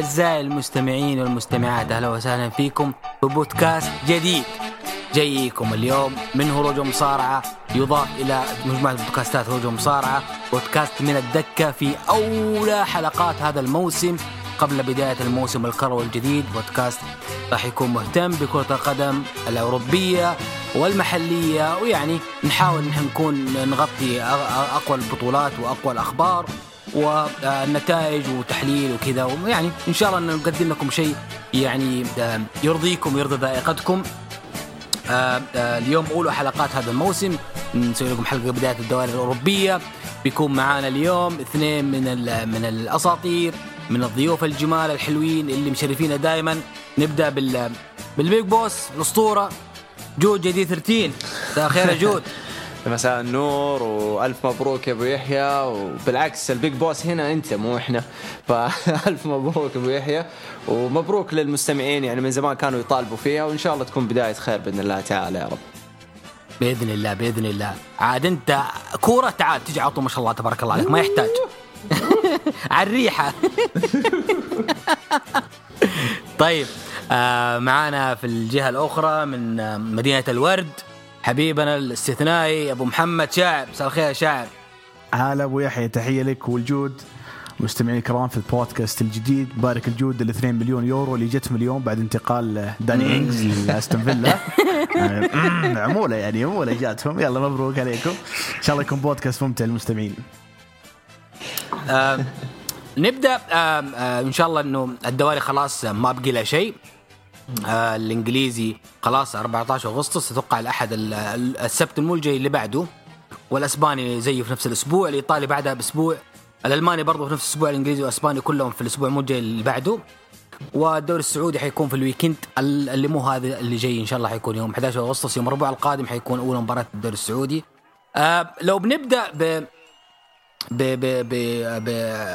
أعزائي المستمعين والمستمعات أهلا وسهلا فيكم في بودكاست جديد. جايكم اليوم من هروج ومصارعة يضاف إلى مجموعة بودكاستات هروج ومصارعة بودكاست من الدكة في أولى حلقات هذا الموسم. قبل بداية الموسم الكروي الجديد بودكاست راح يكون مهتم بكرة القدم الأوروبية والمحلية ويعني نحاول نحن نكون نغطي أقوى البطولات وأقوى الأخبار. والنتائج وتحليل وكذا. ويعني إن شاء الله نقدم لكم شيء يعني يرضيكم ويرضي ذائقتكم. اليوم اولى حلقات هذا الموسم. نسوي لكم حلقة بداية الدوائر الأوروبية. بيكون معانا اليوم اثنين من من الأساطير من الضيوف الجمال الحلوين اللي مشرفينا دائما نبدأ بال بال big boss الأسطورة جود جديد 13 مساء الخير يا جود. مساء النور وألف مبروك يا أبو يحيى وبالعكس البيج بوس هنا أنت مو إحنا. فألف مبروك أبو يحيى ومبروك للمستمعين يعني من زمان كانوا يطالبوا فيها وإن شاء الله تكون بداية خير بإذن الله تعالى يا رب. بإذن الله بإذن الله. عاد أنت كورة تعال تجي على طول ما شاء الله تبارك الله عليك ما يحتاج. على الريحة. طيب آه معانا في الجهة الأخرى من آه، مدينة الورد حبيبنا الاستثنائي أبو محمد شاعر. مساء الخير يا شاعر. هلا أبو يحيى تحية لك والجود. مستمعين الكرام في البودكاست الجديد بارك الجود ال 2 مليون يورو اللي جتهم اليوم بعد انتقال داني إنجز لأستون فيلا. عمولة يعني عمولة جاتهم. يلا مبروك عليكم. إن شاء الله يكون بودكاست ممتع للمستمعين. آه نبدأ. آه آه إن شاء الله إنه الدوري خلاص ما بقي له شيء. آه الإنجليزي خلاص 14 أغسطس أتوقع الأحد السبت الملجئ اللي بعده والأسباني زيه في نفس الأسبوع الإيطالي بعدها بأسبوع الألماني برضه في نفس الأسبوع الإنجليزي والأسباني كلهم في الأسبوع الملجئ اللي بعده. والدوري السعودي حيكون في الويكند اللي مو هذا اللي جاي إن شاء الله حيكون يوم 11 أغسطس يوم الربوع القادم حيكون أول مباراة الدوري السعودي. آه لو بنبدأ ب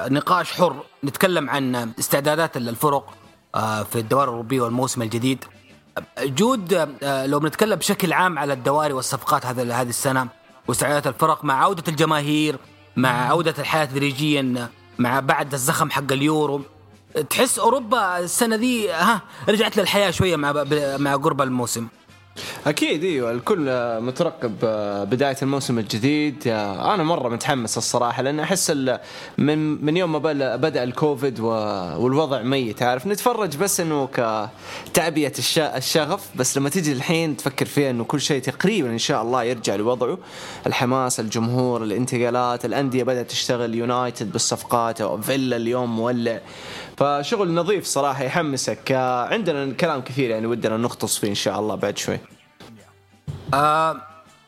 بنقاش حر نتكلم عن استعدادات الفرق. في الدوائر الأوروبية والموسم الجديد. جود آه، لو بنتكلم بشكل عام على الدواري والصفقات هذا هذه السنة واستعدادات الفرق مع عودة الجماهير مع عودة الحياة تدريجيا مع بعد الزخم حق اليورو. تحس أوروبا السنة دي ها رجعت للحياة شوية مع مع قرب الموسم. أكيد إيوه. الكل مترقب بداية الموسم الجديد. أنا مرة متحمس الصراحة لأن أحس من من يوم ما بدأ الكوفيد والوضع ميت عارف. نتفرج بس إنه كتعبئه الشغف بس لما تيجي الحين تفكر فيها إنه كل شيء تقريبا إن شاء الله يرجع لوضعه. الحماس الجمهور الانتقالات الأندية بدأت تشتغل يونايتد بالصفقات فيلا اليوم مولع. فشغل نظيف صراحة يحمسك. عندنا كلام كثير يعني ودنا نختص فيه إن شاء الله بعد شوي. آه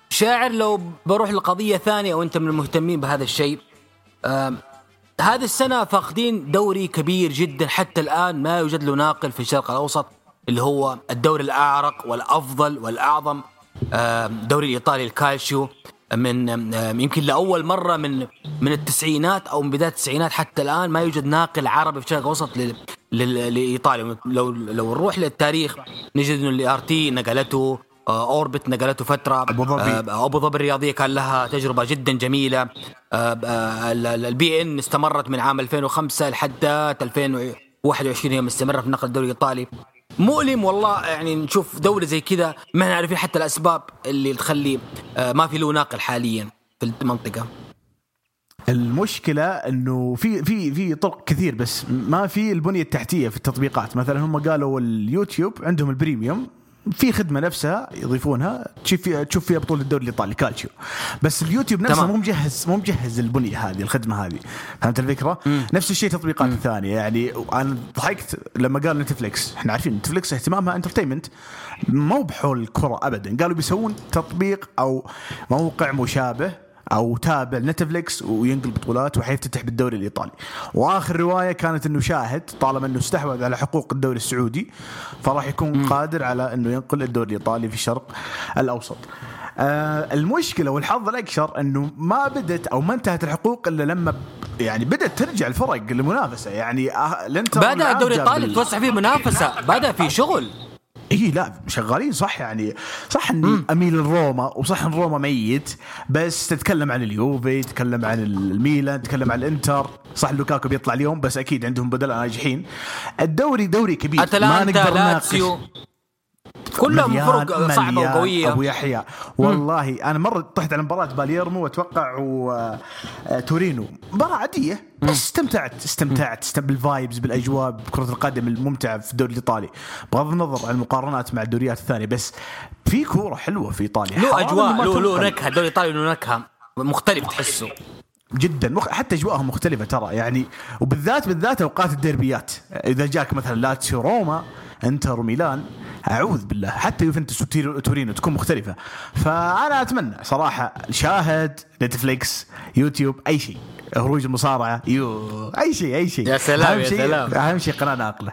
شاعر لو بروح لقضية ثانية وأنت من المهتمين بهذا الشيء آه هذه السنة فاقدين دوري كبير جدا. حتى الآن ما يوجد له ناقل في الشرق الأوسط اللي هو الدوري الأعرق والأفضل والأعظم آه الدوري الإيطالي الكالشيو. من يمكن لأول مرة من من التسعينات أو من بداية التسعينات حتى الآن ما يوجد ناقل عربي في الشرق الأوسط لإيطاليا. لو لو نروح للتاريخ نجد إنه الار تي نقلته آه، أوربت نقلته فترة. أبو ظبي. آه، أبو ظبي الرياضية كان لها تجربة جدا جميلة. آه، البي إن استمرت من عام 2005 لحد 2021 يوم استمرت في نقل الدوري الإيطالي. مؤلم والله يعني نشوف دوري زي كذا ما نعرفين حتى الأسباب اللي تخلي ما في له ناقل حاليا في المنطقة. المشكلة إنه في في في طرق كثير بس ما في البنية التحتية في التطبيقات. مثلا هم قالوا اليوتيوب عندهم ال premium في خدمة نفسها يضيفونها تشوف فيها تشوف فيها بطولة الدوري الإيطالي كالتشيو. بس اليوتيوب نفسه مو مجهز مو مجهز البنية هذه الخدمة هذه. فهمت الفكرة؟ مم. نفس الشيء تطبيقات ثانية. يعني أنا ضحكت لما قال نتفلكس إحنا عارفين نتفلكس اهتمامها entertainment مو بحول الكرة ابدا. قالوا بيسوون تطبيق أو موقع مشابه أو تابع نتفليكس وينقل بطولات وحيفتتح بالدوري الإيطالي. وآخر رواية كانت إنه شاهد طالما إنه استحوذ على حقوق الدوري السعودي فراح يكون. قادر على إنه ينقل الدوري الإيطالي في الشرق الأوسط. آه المشكلة والحظ الأكثر إنه ما بدت أو ما انتهت الحقوق إلا لما يعني بدات ترجع الفرق للمنافسه يعني آه بدا الدوري الإيطالي توسع فيه منافسة بدا في شغل. اي لا شغالين صح يعني. صح إني أميل لروما وصح إن روما ميت بس تتكلم عن اليوفي تتكلم عن الميلان تتكلم عن الإنتر. صح لوكاكو بيطلع اليوم بس أكيد عندهم بدلاء ناجحين. الدوري دوري كبير ما نقدر مليان- فرق صعبة وقوية. أبو يحيى والله أنا مرة طحت على مباراة باليرمو وأتوقع وتورينو مباراة عادية بس استمتعت استمتعت استم بالفايبز بالأجواء بكرة القدم الممتعه في الدوري الإيطالي. بغض النظر عن المقارنات مع الدوريات الثانية بس في كورة حلوة في إيطاليا. له أجواء له له. نكهة. الدوري الإيطالي له نكهة مختلف تحسه. جدا. مخ... حتى أجواءهم مختلفة ترى يعني وبالذات بالذات أوقات الديربيات. إذا جاك مثلا لاتسيو روما إنتر وميلان أعوذ بالله. حتى يوفنتوس وتورينو تكون مختلفة. فأنا أتمنى صراحة شاهد نتفليكس يوتيوب أي شيء. هروج المصارعة يو أي شيء أي شيء. يا سلام، يا شيء- سلام. أهم شيء قناة ناقلة.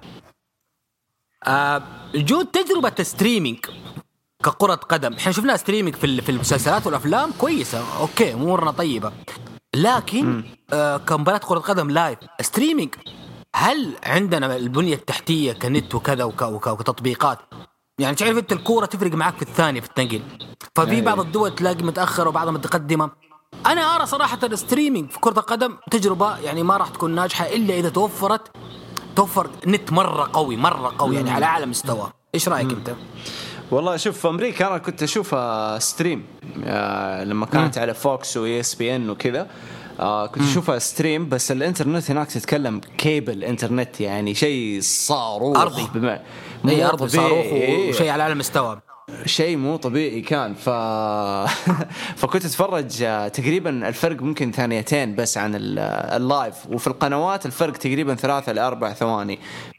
آه جود تجربة streaming ككرة قدم. إحنا شفنا streaming في في المسلسلات والأفلام. كويسة. okay أمورنا طيبة. لكن آه كمباراة كرة قدم live streaming هل عندنا البنية التحتية كنت وكذا وك- وك- وكتطبيقات؟ يعني تعرف انت الكورة تفرق معك في الثانية في التنقل. ففي أيوة. بعض الدول تلاقي متأخرة وبعضها متقدمة. أنا أرى صراحة ال streaming في كرة القدم تجربة يعني ما راح تكون ناجحة إلا إذا توفرت توفر نت مرة قوي مرة قوي يعني على أعلى مستوى. إيش رأيك أنت؟ والله شوف في أمريكا أنا كنت أشوفها stream آه لما كانت على فوكس و ESPN وكذا. آه كنت أشوفها stream بس الإنترنت هناك تتكلم cable internet يعني شيء صاروخ أرضي. بما إي أرضي. صاروخ. وشيء على أعلى مستوى شيء مو طبيعي كان ف فكنت أتفرج آه، تقريبا الفرق ممكن ثانيتين بس عن ال- ال live وفي القنوات الفرق تقريبا ثلاثة لأربع ثواني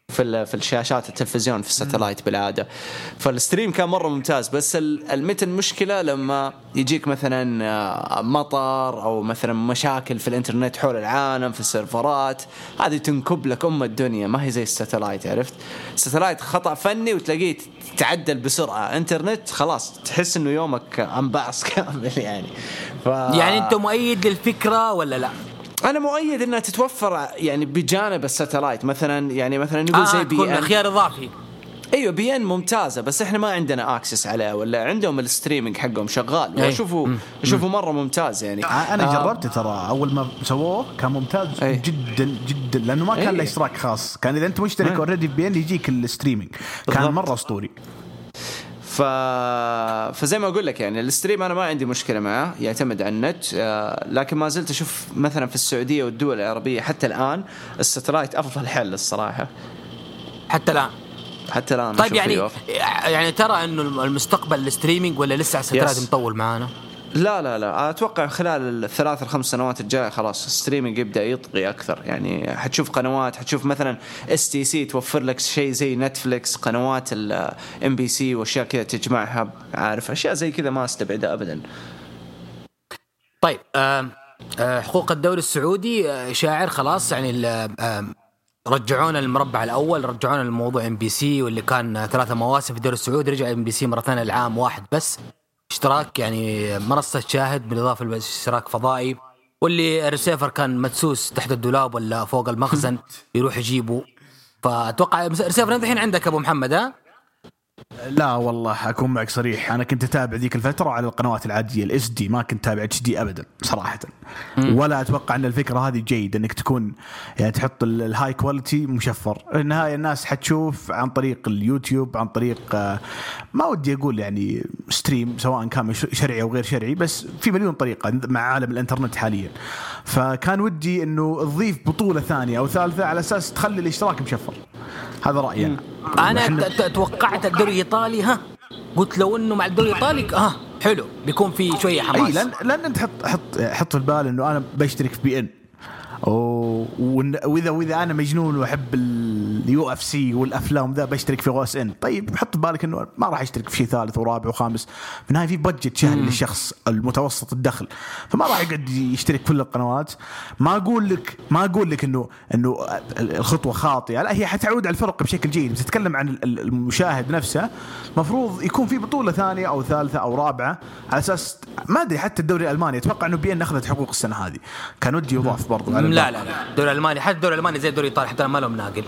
في في الشاشات التلفزيون في الساتلايت بالعادة. فال stream كان مرة ممتاز بس ال- المتى المشكلة؟ لما يجيك مثلا آه، مطر أو مثلا مشاكل في الإنترنت حول العالم في السيرفرات هذه تنكب لك أم الدنيا. ما هي زي الساتلايت عرفت؟ الساتلايت خطأ فني وتلاقيه تعدل بسرعة. إنترنت خلاص تحس إنه يومك انبعص كامل يعني. ف... يعني أنت مؤيد للفكرة ولا لا؟ أنا مؤيد إنها تتوفر يعني بجانب الساتلايت. مثلا يعني مثلا نقول آه زي بي إن. خيار إضافي. أيوه بي إن ممتازة بس إحنا ما عندنا access عليها ولا عندهم ال streaming حقهم شغال. واشوفه أشوفه مرة ممتاز يعني. أنا آه، جربته ترى. أول ما سووه كان ممتاز أي. جدا جدا. لأنه ما كان. له اشتراك خاص. كان إذا أنت مشترك. already بي إن يجيك ال streaming. كان. مرة أسطوري. ف... فزي ما أقول لك يعني ال stream أنا ما عندي مشكلة معه يعتمد على النت آه، لكن ما زلت أشوف مثلا في السعودية والدول العربية حتى الآن الستلايت أفضل حل الصراحة حتى الآن حتى الآن طيب يعني. يعني ترى إنه المستقبل ال streaming ولا لسه الستلايت مطول معانا؟ لا لا لا. أتوقع خلال الثلاث الخمس سنوات الجايه خلاص ال streaming يبدأ يطغي أكثر. يعني حتشوف قنوات حتشوف مثلا STC توفر لك شيء زي نتفلكس قنوات ال MBC وأشياء كذا تجمعها. عارف أشياء زي كذا ما أستبعدها ابدا. طيب آه حقوق الدوري السعودي آه، شاعر خلاص يعني رجعونا المربع الأول رجعونا الموضوع MBC واللي كان ثلاثة مواسم في الدوري السعودي رجع MBC مره ثانية العام واحد بس. اشتراك يعني منصة شاهد بالإضافة لاشتراك فضائي واللي الريسيفر كان مدسوس تحت الدولاب ولا فوق المخزن يروح يجيبه فأتوقع الريسيفر الحين عندك أبو محمد ها؟ لا والله أكون معك صريح. أنا كنت أتابع ذيك الفترة على القنوات العادية ال SD. ما كنت أتابع HD ابدا صراحة. ولا أتوقع أن الفكرة هذه جيدة أنك تكون يعني تحط ال- ال high quality مشفر. النهاية الناس حتشوف عن طريق اليوتيوب عن طريق آه، ما ودي أقول يعني stream سواء كان شرعي أو غير شرعي بس في مليون طريقة مع عالم الإنترنت حاليا. فكان ودي إنه تضيف بطولة ثانية أو ثالثة على أساس تخلي الإشتراك مشفر. هذا رأيي أنا. أنا توقعت الدوري الإيطالي ها؟ قلت لو إنه مع الدوري الإيطالي ها؟ حلو بيكون في شوية إي حماس. لأن لأن أنت حط حط حط في البال إنه أنا بشترك في بي إن. واذا وإذا أنا مجنون وأحب ال UFC والأفلام ذا بشترك في OSN طيب حط في بالك إنه ما راح اشترك في شيء ثالث ورابع وخامس. في النهاية في budget شهري للشخص المتوسط الدخل. فما راح يقعد يشترك كل القنوات. ما أقول لك ما أقول لك انه إنه الخطوة خاطئة. لا هي حتعود على الفرق بشكل جيد. بس تتكلم عن ال- المشاهد نفسه. مفروض يكون في بطولة ثانية أو ثالثة أو رابعة. على أساس ما أدري حتى الدوري الألماني. أتوقع إنه بي ان أخذت حقوق السنة هذه. كان ودي يضاف برضو. لا. لا لا. الدوري الالماني حتى الدوري الألماني زي الدوري الإيطالي حتى ما لهم ناقل.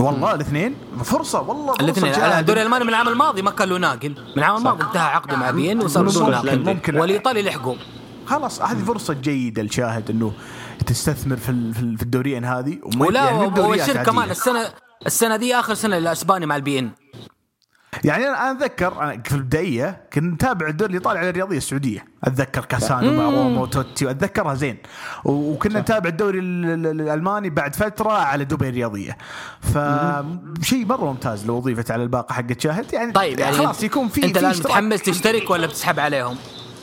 والله الاثنين. فرصة والله فرصة الاثنين. الدوري الألماني من العام الماضي ما كان له ناقل. من العام الماضي انتهى عقده مع بيين وصار ممكن- بدون ناقل. ممكن. والإيطالي لحقوا خلاص هذه فرصة جيدة لشاهد إنه تستثمر في في ال- في الدوريين هذه. ولا يعني من الدوريات والشرك عادية. كمان السنة السنة دي آخر سنة للاسباني مع البي إن. يعني أنا أتذكر أنا في البدائيه كنت نتابع الدوري الإيطالي على الرياضية السعودية. أتذكر كاسانو مع روما وتوتي واتذكرها زين. وكنا نتابع الدوري ال- ال- الألماني بعد فترة على دبي الرياضية. فشيء مرة ممتاز لو اضيفت على الباقه حقت شاهد يعني طيب يعني خلاص يكون في أنت الآن. متحمس تشترك ولا بتسحب عليهم؟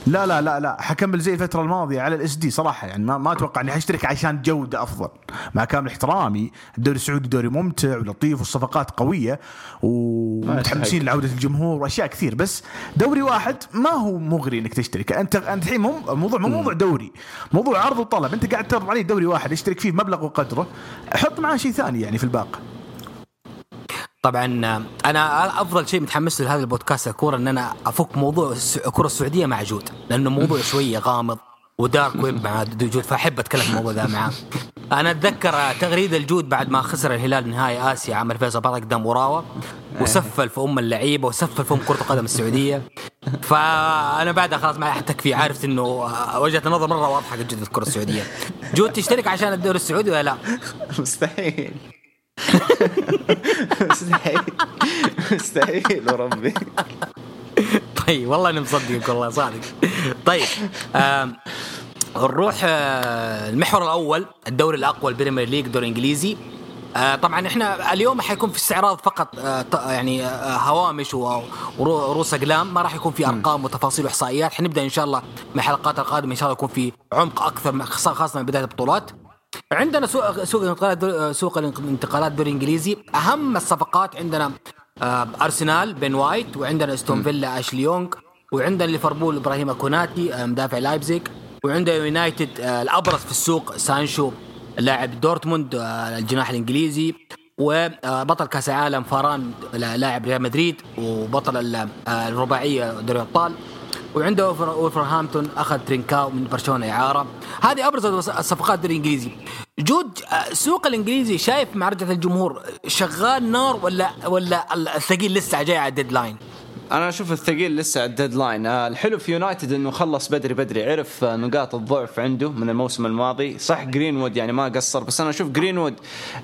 لا لا لا لا. حكمل زي الفترة الماضية على الاس دي صراحة. يعني ما, ما أتوقع إني حاشترك عشان جودة أفضل. مع كامل احترامي الدوري السعودي دوري ممتع ولطيف والصفقات قوية ومتحمسين لعودة الجمهور وأشياء كثير. بس دوري واحد ما هو مغري إنك تشترك. أنت أنت الحين مو الموضوع مو موضوع دوري. موضوع عرض وطلب أنت قاعد تعرض عليه دوري واحد اشترك فيه بمبلغ وقدره. حط معاه شيء ثاني يعني في الباقة. طبعا أنا أفضل شيء متحمس له هذا البودكاست الكورة إن أنا أفك موضوع الكرة السعودية مع جود لأنه موضوع شوية غامض و dark web مع جود فأحب أتكلم في الموضوع ذا معاه. أنا أتذكر تغريدة الجود بعد ما خسر الهلال نهائي آسيا عام 2017 قدام أوراوا وسفل في أم اللعيبة وسفل في ام كرة القدم السعودية فأنا بعدها خلاص ما تكفي عارف إنه وجهة النظر مرة واضحة قد جد الكرة السعودية. جود تشترك عشان الدوري السعودي ولا لا؟ مستحيل مستحيل. مستحيل وربي. طيب والله أنا مصدقك والله صادق. طيب نروح آه، المحور الأول الدوري الأقوى البريمير ليج الدوري الانجليزي آه، طبعا إحنا اليوم حيكون في استعراض فقط آه، يعني هوامش ورؤوس أقلام ما راح يكون في أرقام وتفاصيل واحصائيات حنبدأ إن شاء الله مع الحلقات القادمة إن شاء الله يكون في عمق أكثر خاصة من بداية البطولات. عندنا سوق سوق الانتقالات سوق الانتقالات الدوري الانجليزي أهم الصفقات عندنا آه، أرسنال بن وايت وعندنا أستون فيلا أشلي يونغ وعندنا ليفربول إبراهيم كوناتي آه، مدافع لايبزيج وعندنا يونايتد آه، الأبرز في السوق سانشو لاعب دورتموند الجناح الإنجليزي وبطل كأس العالم فاران لاعب ريال مدريد وبطل ال- الرباعية دوري الأبطال. وعنده وفر- وولفرهامبتون أخذ ترينكاو من برشلونة إعارة. هذه أبرز الصفقات الإنجليزي. جود آه، السوق الإنجليزي شايف مع رجعه الجمهور شغال نار ولا ولا الثقيل لسه جاي على ال deadline أنا أشوف الثقيل لسه على ال deadline آه، الحلو في يونايتد إنه خلص بدري بدري. عرف آه، نقاط الضعف عنده من الموسم الماضي. صح جرينوود يعني ما قصر بس أنا أشوف جرينوود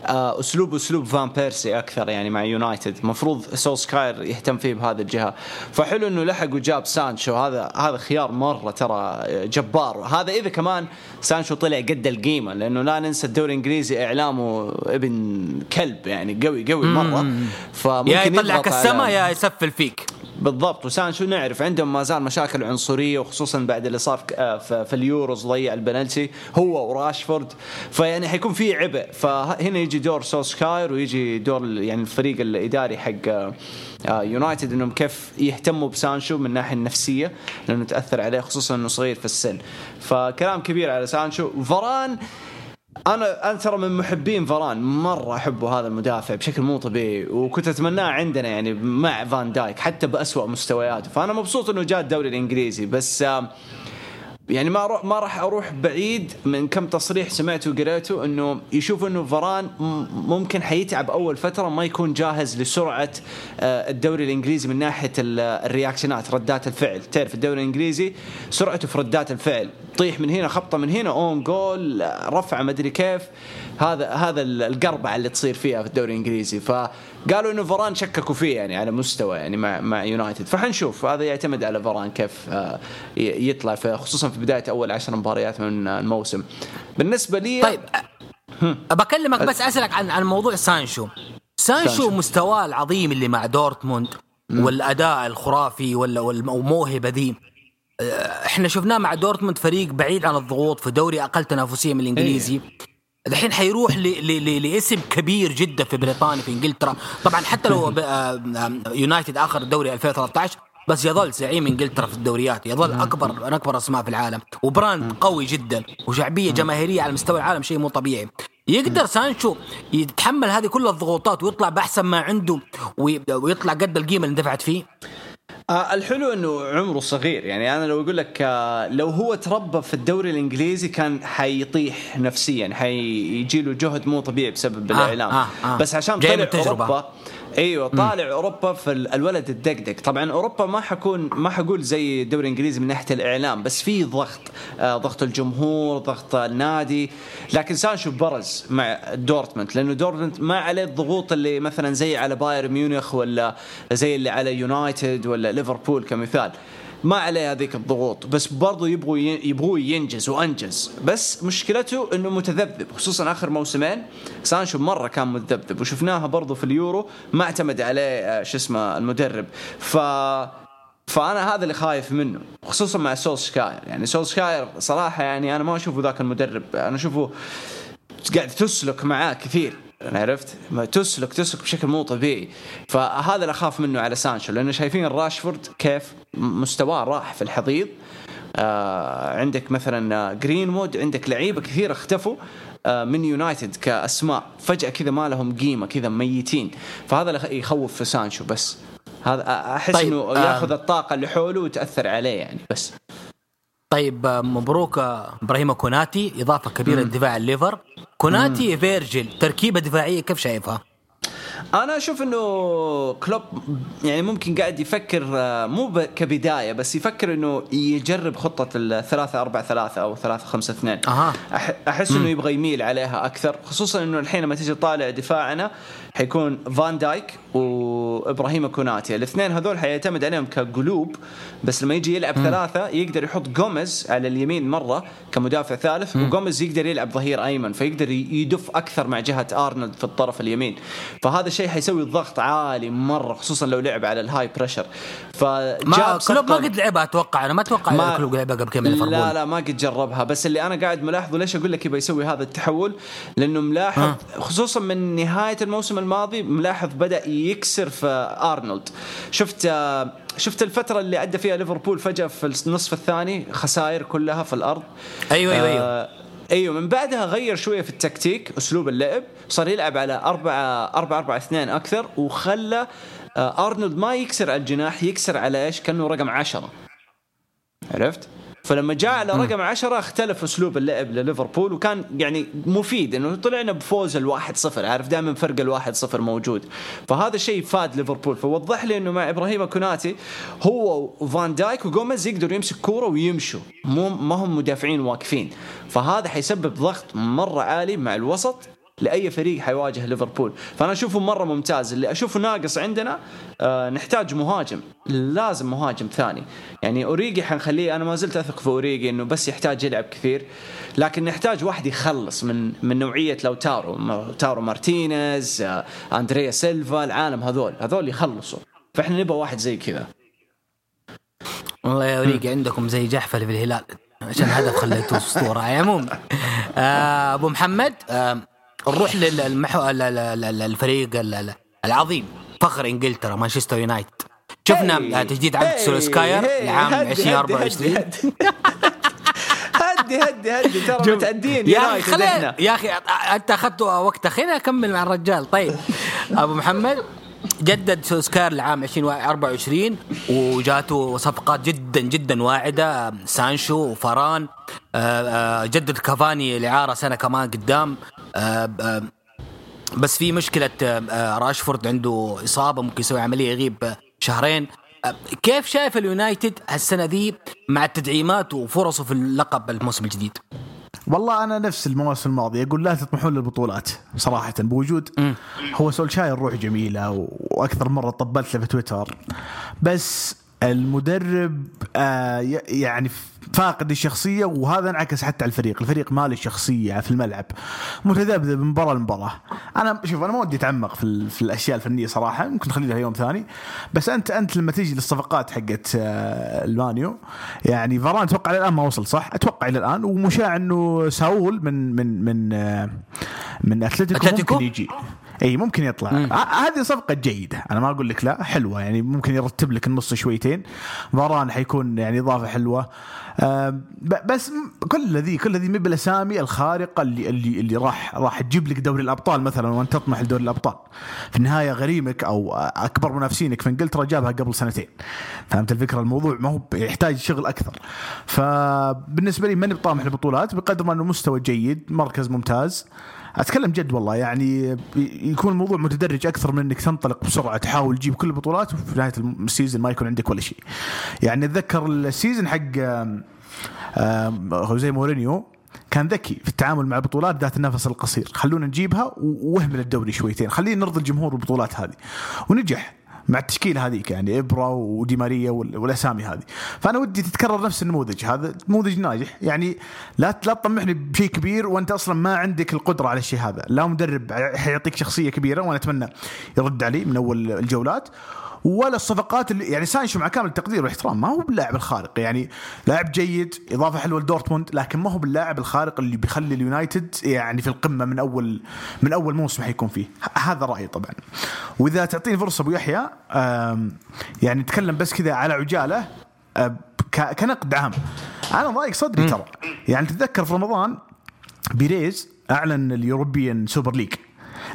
آه، أسلوب أسلوب فان بيرسي أكثر يعني مع يونايتد. المفروض سولسكاير يهتم فيه بهذه الجهة. فحلو إنه لحق وجاب سانشو. هذا هذا خيار مرة ترى جبار. هذا إذا كمان سانشو طلع قد القيمة لأنه لا ننسى الدوري الإنجليزي إعلامه ابن كلب يعني قوي قوي مرة. فممكن يا يطلعك السما يا يسفل فيك. بالضبط. وسانشو نعرف؟ عندهم ما زال مشاكل عنصرية وخصوصا بعد اللي صار في- آه، اليوروز ضيع البنالتي هو وراشفورد. فيعني حيكون في عبء. فهنا يجي دور سولسكاير ويجي دور يعني الفريق الإداري حق آه، آه، يونايتد إنهم كيف يهتموا بسانشو من الناحية النفسية لأنه تأثر عليه خصوصا إنه صغير في السن. فكلام كبير على سانشو. فاران أنا أنا ترى من محبين فاران مرة احبه هذا المدافع بشكل مو طبيعي وكنت أتمناه عندنا يعني مع فان دايك حتى بأسوأ مستوياته. فأنا مبسوط إنه جاء الدوري الإنجليزي بس يعني ما أروح ما راح أروح بعيد من كم تصريح سمعته وقريته إنه يشوف إنه فاران م- ممكن حيتعب أول فترة ما يكون جاهز لسرعة آه، الدوري الإنجليزي من ناحية ال- ال reactions ردات الفعل. تعرف الدوري الإنجليزي سرعته في ردات الفعل طيح من هنا خبطة من هنا own goal رفعه ما أدري كيف. هذا هذا ال- القربعة اللي تصير فيها في الدوري الإنجليزي. فقالوا إنه فاران شككوا فيه يعني على مستوى يعني مع مع يونايتد. فحنشوف. هذا يعتمد على فاران كيف آه، يطلع في خصوصا في بداية أول عشر مباريات من الموسم. بالنسبة لي طيب بكلمك بس أسألك عن عن موضوع سانشو. سانشو سانشو. مستواه العظيم اللي مع دورتموند والأداء الخرافي والموهبه دي أه، إحنا شفناه مع دورتموند فريق بعيد عن الضغوط في دوري أقل تنافسية من الإنجليزي. الحين حيروح لاسم كبير جدا في بريطانيا في إنجلترا. طبعا حتى لو آه، آه، يونايتد آخر دوري 2013 بس يظل زعيم إنجلترا في الدوريات. يظل أكبر من أكبر أسماء في العالم. و brand قوي جدا وشعبية جماهيرية على مستوى العالم شيء مو طبيعي. يقدر سانشو يتحمل هذه كل الضغوطات ويطلع بأحسن ما عنده وي- ويطلع قد القيمة اللي دفعت فيه؟ آه الحلو إنه عمره صغير. يعني أنا لو أقول لك آه لو هو تربى في الدوري الإنجليزي كان حيطيح نفسيا حيجي له جهد مو طبيعي بسبب آه الإعلام. آه آه. بس عشان طلع. أوروبا أيوه طالع أوروبا في ال- الولد الدقدق. طبعا أوروبا ما حكون ما حقول زي الدوري الإنجليزي من ناحية الإعلام بس في ضغط آه ضغط الجمهور ضغط النادي. لكن سانشو برز مع دورتموند لأنه دورتموند ما عليه الضغوط اللي مثلا زي على بايرن ميونخ ولا زي اللي على يونايتد ولا ليفربول كمثال. ما عليه هذيك الضغوط بس برضو يبغوا يبغوا ينجز وأنجز. بس مشكلته إنه متذبذب خصوصا آخر موسمين. سانشو مرة كان متذبذب وشفناها برضو في اليورو ما اعتمد عليه آه، شو اسمه المدرب. ف فأنا هذا اللي خايف منه خصوصا مع سولشكاير. يعني سولشكاير صراحة يعني أنا ما أشوفه ذاك المدرب أنا أشوفه قاعد تسلك معاه كثير. عرفت؟ ما تسلك تسلك بشكل مو طبيعي. فهذا اللي أخاف منه على سانشو لأنه شايفين راشفورد كيف مستواه راح في الحضيض. آه عندك مثلا آه، جرينوود عندك لعيبة كثير اختفوا آه من يونايتد كأسماء. فجأة كذا ما لهم قيمة كذا ميتين. فهذا اللي يخ- يخوف في سانشو بس. هذا آه، أحس طيب، إنه آه. ياخذ الطاقة اللي حوله وتأثر عليه يعني بس. طيب مبروك إبراهيم كوناتي إضافة كبيرة لدفاع الليفر. كوناتي فيرجل تركيبة دفاعية كيف شايفها؟ أنا أشوف إنه كلوب يعني ممكن قاعد يفكر آه، مو كبداية بس يفكر إنه يجرب خطة الثلاثة أربعة ثلاثة أو ثلاثة خمسة اثنين. أح- أحس إنه يبغى يميل عليها أكثر خصوصا إنه الحين لما تيجي تطالع دفاعنا حيكون فان دايك. وإبراهيم كوناتي. الاثنين هذول حيعتمد عليهم كقلوب بس لما يجي يلعب ثلاثة يقدر يحط جوميز على اليمين مرة كمدافع ثالث وجوميز يقدر يلعب ظهير أيمن فيقدر يدف أكثر مع جهة أرنولد في الطرف اليمين. فهذا الشيء حيسوي ضغط عالي مرة خصوصا لو لعب على ال high pressure فجاب ما كلوب ما قد لعبها أتوقع. أنا ما أتوقع ما- كلوب لعبها قبل ليفربول لا لا ما قد جربها. بس اللي أنا قاعد ملاحظه ليش أقول لك يبغى يسوي هذا التحول؟ لأنه ملاحظ خصوصا من نهاية الموسم الماضي ملاحظ بدأ يكسر في أرنولد. شفت آه، شفت الفترة اللي عدى فيها ليفربول فجأة في النصف الثاني؟ خسائر كلها في الأرض. أيوه أيوه أيوه. آه، أيوه من بعدها غير شوية في التكتيك أسلوب اللعب. صار يلعب على 4 4 4 2 أكثر وخلى آه، أرنولد ما يكسر على الجناح يكسر على إيش؟ كأنه رقم 10 عرفت؟ فلما جاء على رقم 10 اختلف أسلوب اللعب لليفربول وكان يعني مفيد إنه طلعنا بفوز الواحد صفر عارف دائما فرق الواحد صفر موجود. فهذا الشيء فاد ليفربول. فوضح لي إنه مع إبراهيم كوناتي هو وفان دايك وجوميز يقدروا يمسك كورة ويمشوا. مو ما هم مدافعين واقفين. فهذا حيسبب ضغط مرة عالي مع الوسط. لأي فريق حيواجه ليفربول. فأنا أشوفه مرة ممتاز. اللي أشوفه ناقص عندنا آه نحتاج مهاجم. لازم مهاجم ثاني. يعني أوريجي حنخليه أنا ما زلت أثق في أوريجي إنه بس يحتاج يلعب كثير. لكن نحتاج واحد يخلص من من نوعية لوتارو لوتارو مارتينيز آه أندريا سيلفا العالم هذول. هذول يخلصوا. فإحنا نبغى واحد زي كذا. والله أوريجي عندكم زي جحفل في الهلال. عشان هدف خليته أسطورة. العموم آه أبو محمد آه نروح للمحو ال- العظيم فخر إنجلترا مانشستر يونايتد. شفنا تجديد عقد. سولشكاير. لعام هدي- هدي- 2024 هدي- هدي. هدي ترى متعدين يا أخي يونايتد خلي إحنا. يا أخي أنت أخذت وقت خليني اكمل مع الرجال. طيب أبو محمد جدد سولشكاير لعام 2024 وجاته صفقات جدا جدا واعدة. سانشو وفاران. آه، آه، جدد كافاني الاعاره سنة كمان قدام. بس في مشكلة آه، آه، راشفورد عنده إصابة ممكن يسوي عملية يغيب آه، شهرين. آه، كيف شايف اليونايتد هالسنه ذي مع التدعيمات وفرصه في اللقب الموسم الجديد؟ والله أنا نفس المواسم الماضية أقول لا تطمحون للبطولات صراحة بوجود. هو سولشاير روح جميلة وأكثر مرة طبلت له في تويتر. بس المدرب آه يعني فاقد الشخصية وهذا انعكس حتى على الفريق، الفريق ما له شخصية في الملعب. متذبذب من مباراة لمباراة. أنا شوف أنا ما ودي أتعمق في, في الأشياء الفنية صراحة. ممكن نخليها يوم ثاني. بس انت أنت لما تيجي للصفقات حقت آه المانيو يعني فاران أتوقع إلى الآن ما وصل صح؟ أتوقع إلى الآن. ومشاع إنه ساول من من من آه من أتلتيكو, أتلتيكو؟ ممكن يجي. إي ممكن يطلع. ه- هذه صفقة جيدة. أنا ما أقول لك لا حلوة. يعني ممكن يرتب لك النص شويتين. فاران حيكون يعني إضافة حلوة. بس م- كل ذي كل ذي بالاسامي الخارقة اللي اللي اللي راح راح تجيب لك دوري الأبطال مثلا وأنت تطمح لدوري الأبطال. في النهاية غريمك أو أكبر منافسينك في إنجلترا جابها قبل سنتين. فهمت الفكرة؟ الموضوع ما هو يحتاج شغل أكثر. فبالنسبة لي ماني بطامح البطولات؟ بقدر ما أنه مستوى جيد مركز ممتاز. أتكلم جد والله يعني يكون الموضوع متدرج أكثر من إنك تنطلق بسرعة تحاول تجيب كل البطولات وفي نهاية ال season ما يكون عندك ولا شيء. يعني أتذكر ال season حق آم، خوزيه مورينيو كان ذكي في التعامل مع البطولات ذات النفس القصير. خلونا نجيبها واهمل الدوري شويتين خلينا نرضي الجمهور بالبطولات هذه. ونجح. مع التشكيلة هذيك يعني ابرا ودي ماريا وال- والأسامي هذه. فأنا ودي تتكرر نفس النموذج. هذا نموذج ناجح. يعني لا لا تطمحني بشيء كبير وأنت أصلا ما عندك القدرة على الشيء هذا. لا مدرب حيعطيك شخصية كبيرة وأنا أتمنى يرد علي من أول الجولات. ولا الصفقات اللي يعني سانشو مع كامل التقدير والاحترام. ما هو باللاعب الخارق يعني لاعب جيد إضافة حلوة لدورتموند لكن ما هو باللاعب الخارق اللي بيخلي اليونايتد يعني في القمة من اول من أول موسم حيكون فيه. هذا رأيي طبعا. وإذا تعطيني فرصة أبو يحيى يعني نتكلم بس كذا على عجالة آه، كنقد عام. أنا ضايق صدري ترى. يعني تتذكر في رمضان بيريز أعلن ال European Super League.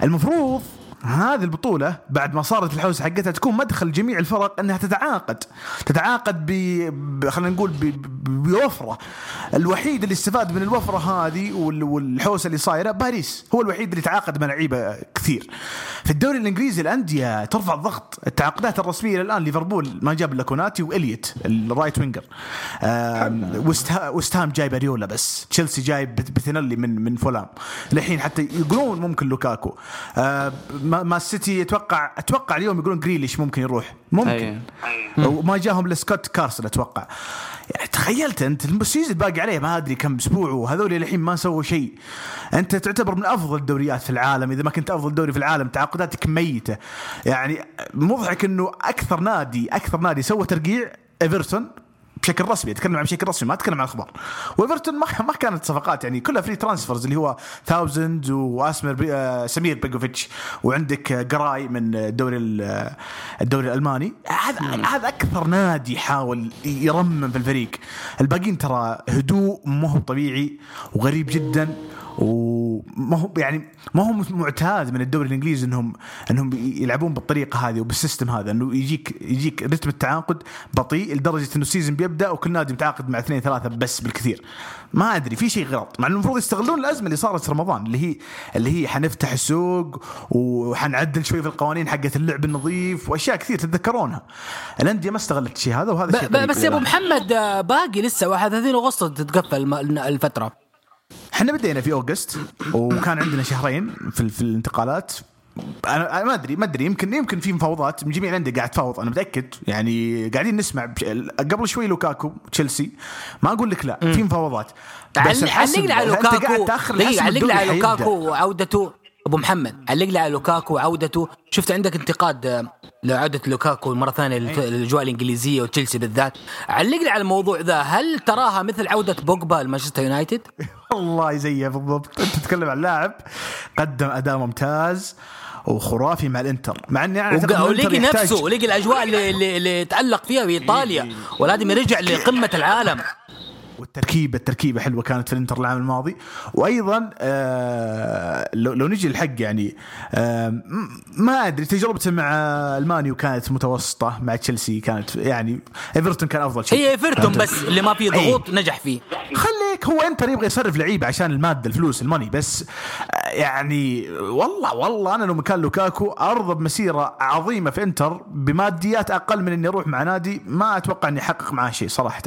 المفروض هذه البطولة بعد ما صارت الحوسة حقتها تكون مدخل جميع الفرق أنها تتعاقد. تتعاقد ب. خلينا نقول. بوفرة. الوحيد اللي استفاد من الوفرة هذه وال... والحوسة اللي صايرة باريس. هو الوحيد اللي تعاقد مع لعيبة كثير. في الدوري الإنجليزي الأندية ترفع الضغط التعاقدات الرسمية الآن ليفربول ما جاب إلا كوناتي وإليوت ال right winger. وست ها- وست هام جايب أريولا بس. تشيلسي جايب بت- بتنيلي من من فولام. الحين حتى يقولون ممكن لوكاكو. آه، ما ما السيتي أتوقع أتوقع اليوم يقولون جريليش ممكن يروح. ممكن. أيه. وما جاهم الا سكوت كارسون أتوقع. يعني تخيلت أنت ال season باقي عليه ما أدري كم أسبوع وهذول الحين ما سووا شيء. أنت تعتبر من أفضل الدوريات في العالم إذا ما كنت أفضل دوري في العالم تعاقداتك ميتة. يعني مضحك إنه أكثر نادي أكثر نادي سوى ترقيع إيفرتون بشكل رسمي اتكلم عن بشكل رسمي ما اتكلم عن أخبار. وإيفرتون ما ما كانت صفقات يعني كلها فري ترانسفرز اللي هو ثاوزند واسمر بي آه سمير بيجوفيتش وعندك قراي من الدوري ال- آه، الدوري الألماني. هذا هذا أكثر نادي حاول يرمم في الفريق. الباقيين ترى هدوء ما هو طبيعي وغريب جدا. وما هو يعني ما هو معتاد من الدوري الإنجليزي انهم إنهم يلعبون بالطريقة هذه وبال system هذا إنه يجيك يجيك rhythm التعاقد بطيء لدرجة إنه ال season بيبدأ وكل نادي متعاقد مع اثنين ثلاثة بس بالكثير. ما أدري في شيء غلط. مع إنه المفروض يستغلون الأزمة اللي صارت في رمضان اللي هي اللي هي حنفتح السوق وحنعدل شوي في القوانين حقت اللعب النظيف وأشياء كثير تتذكرونها. الأندية ما استغلت الشيء هذا وهذا شيء بس يا أبو. محمد آه، باقي لسه 31 اغسطس تتقفل الفترة. إحنا بدينا في August وكان عندنا شهرين في, في الانتقالات. أنا ما ادري ما أدري يمكن يمكن في مفاوضات. من جميع الأندية قاعد تفاوض أنا متأكد. يعني قاعدين نسمع بش... قبل شوي لوكاكو تشيلسي. ما أقول لك لا في مفاوضات. بس عل- الحسم- علق لي على لوكاكو. تاخر دقيقة الحسم علق لي الدوري على. لوكاكو وعودته أبو محمد علق لي على لوكاكو وعودته شفت عندك انتقاد آه، لعودة لوكاكو مرة ثانية للاجواء الإنجليزية وتشيلسي بالذات. علق لي على الموضوع ذا هل تراها مثل عودة بوجبا لمانشستر يونايتد؟ والله زيه بالضبط. أنت تتكلم عن لاعب قدم أداء ممتاز وخرافي مع الإنتر. مع إني أنا وق- الإنتر ولقي نفسه ولقي الأجواء اللي, اللي, اللي تألق فيها في ايطاليا والادمي رجع لقمة العالم. والتركيبة التركيبة حلوة كانت في الإنتر العام الماضي. وأيضا آه لو, لو نجي الحق يعني آه ما أدري تجربته مع المانيو كانت متوسطة مع تشيلسي كانت يعني إيفرتون كان أفضل شيء. هي إيفرتون؟ بس اللي ما فيه ضغوط نجح فيه. خليك هو إنتر يبغى يصرف لعيبه عشان المادة الفلوس ال money بس آه، يعني والله والله أنا لو مكان لوكاكو ارضى بمسيره عظيمة في إنتر بماديات أقل من إني أروح مع نادي ما أتوقع إني أحقق معاه شيء صراحة.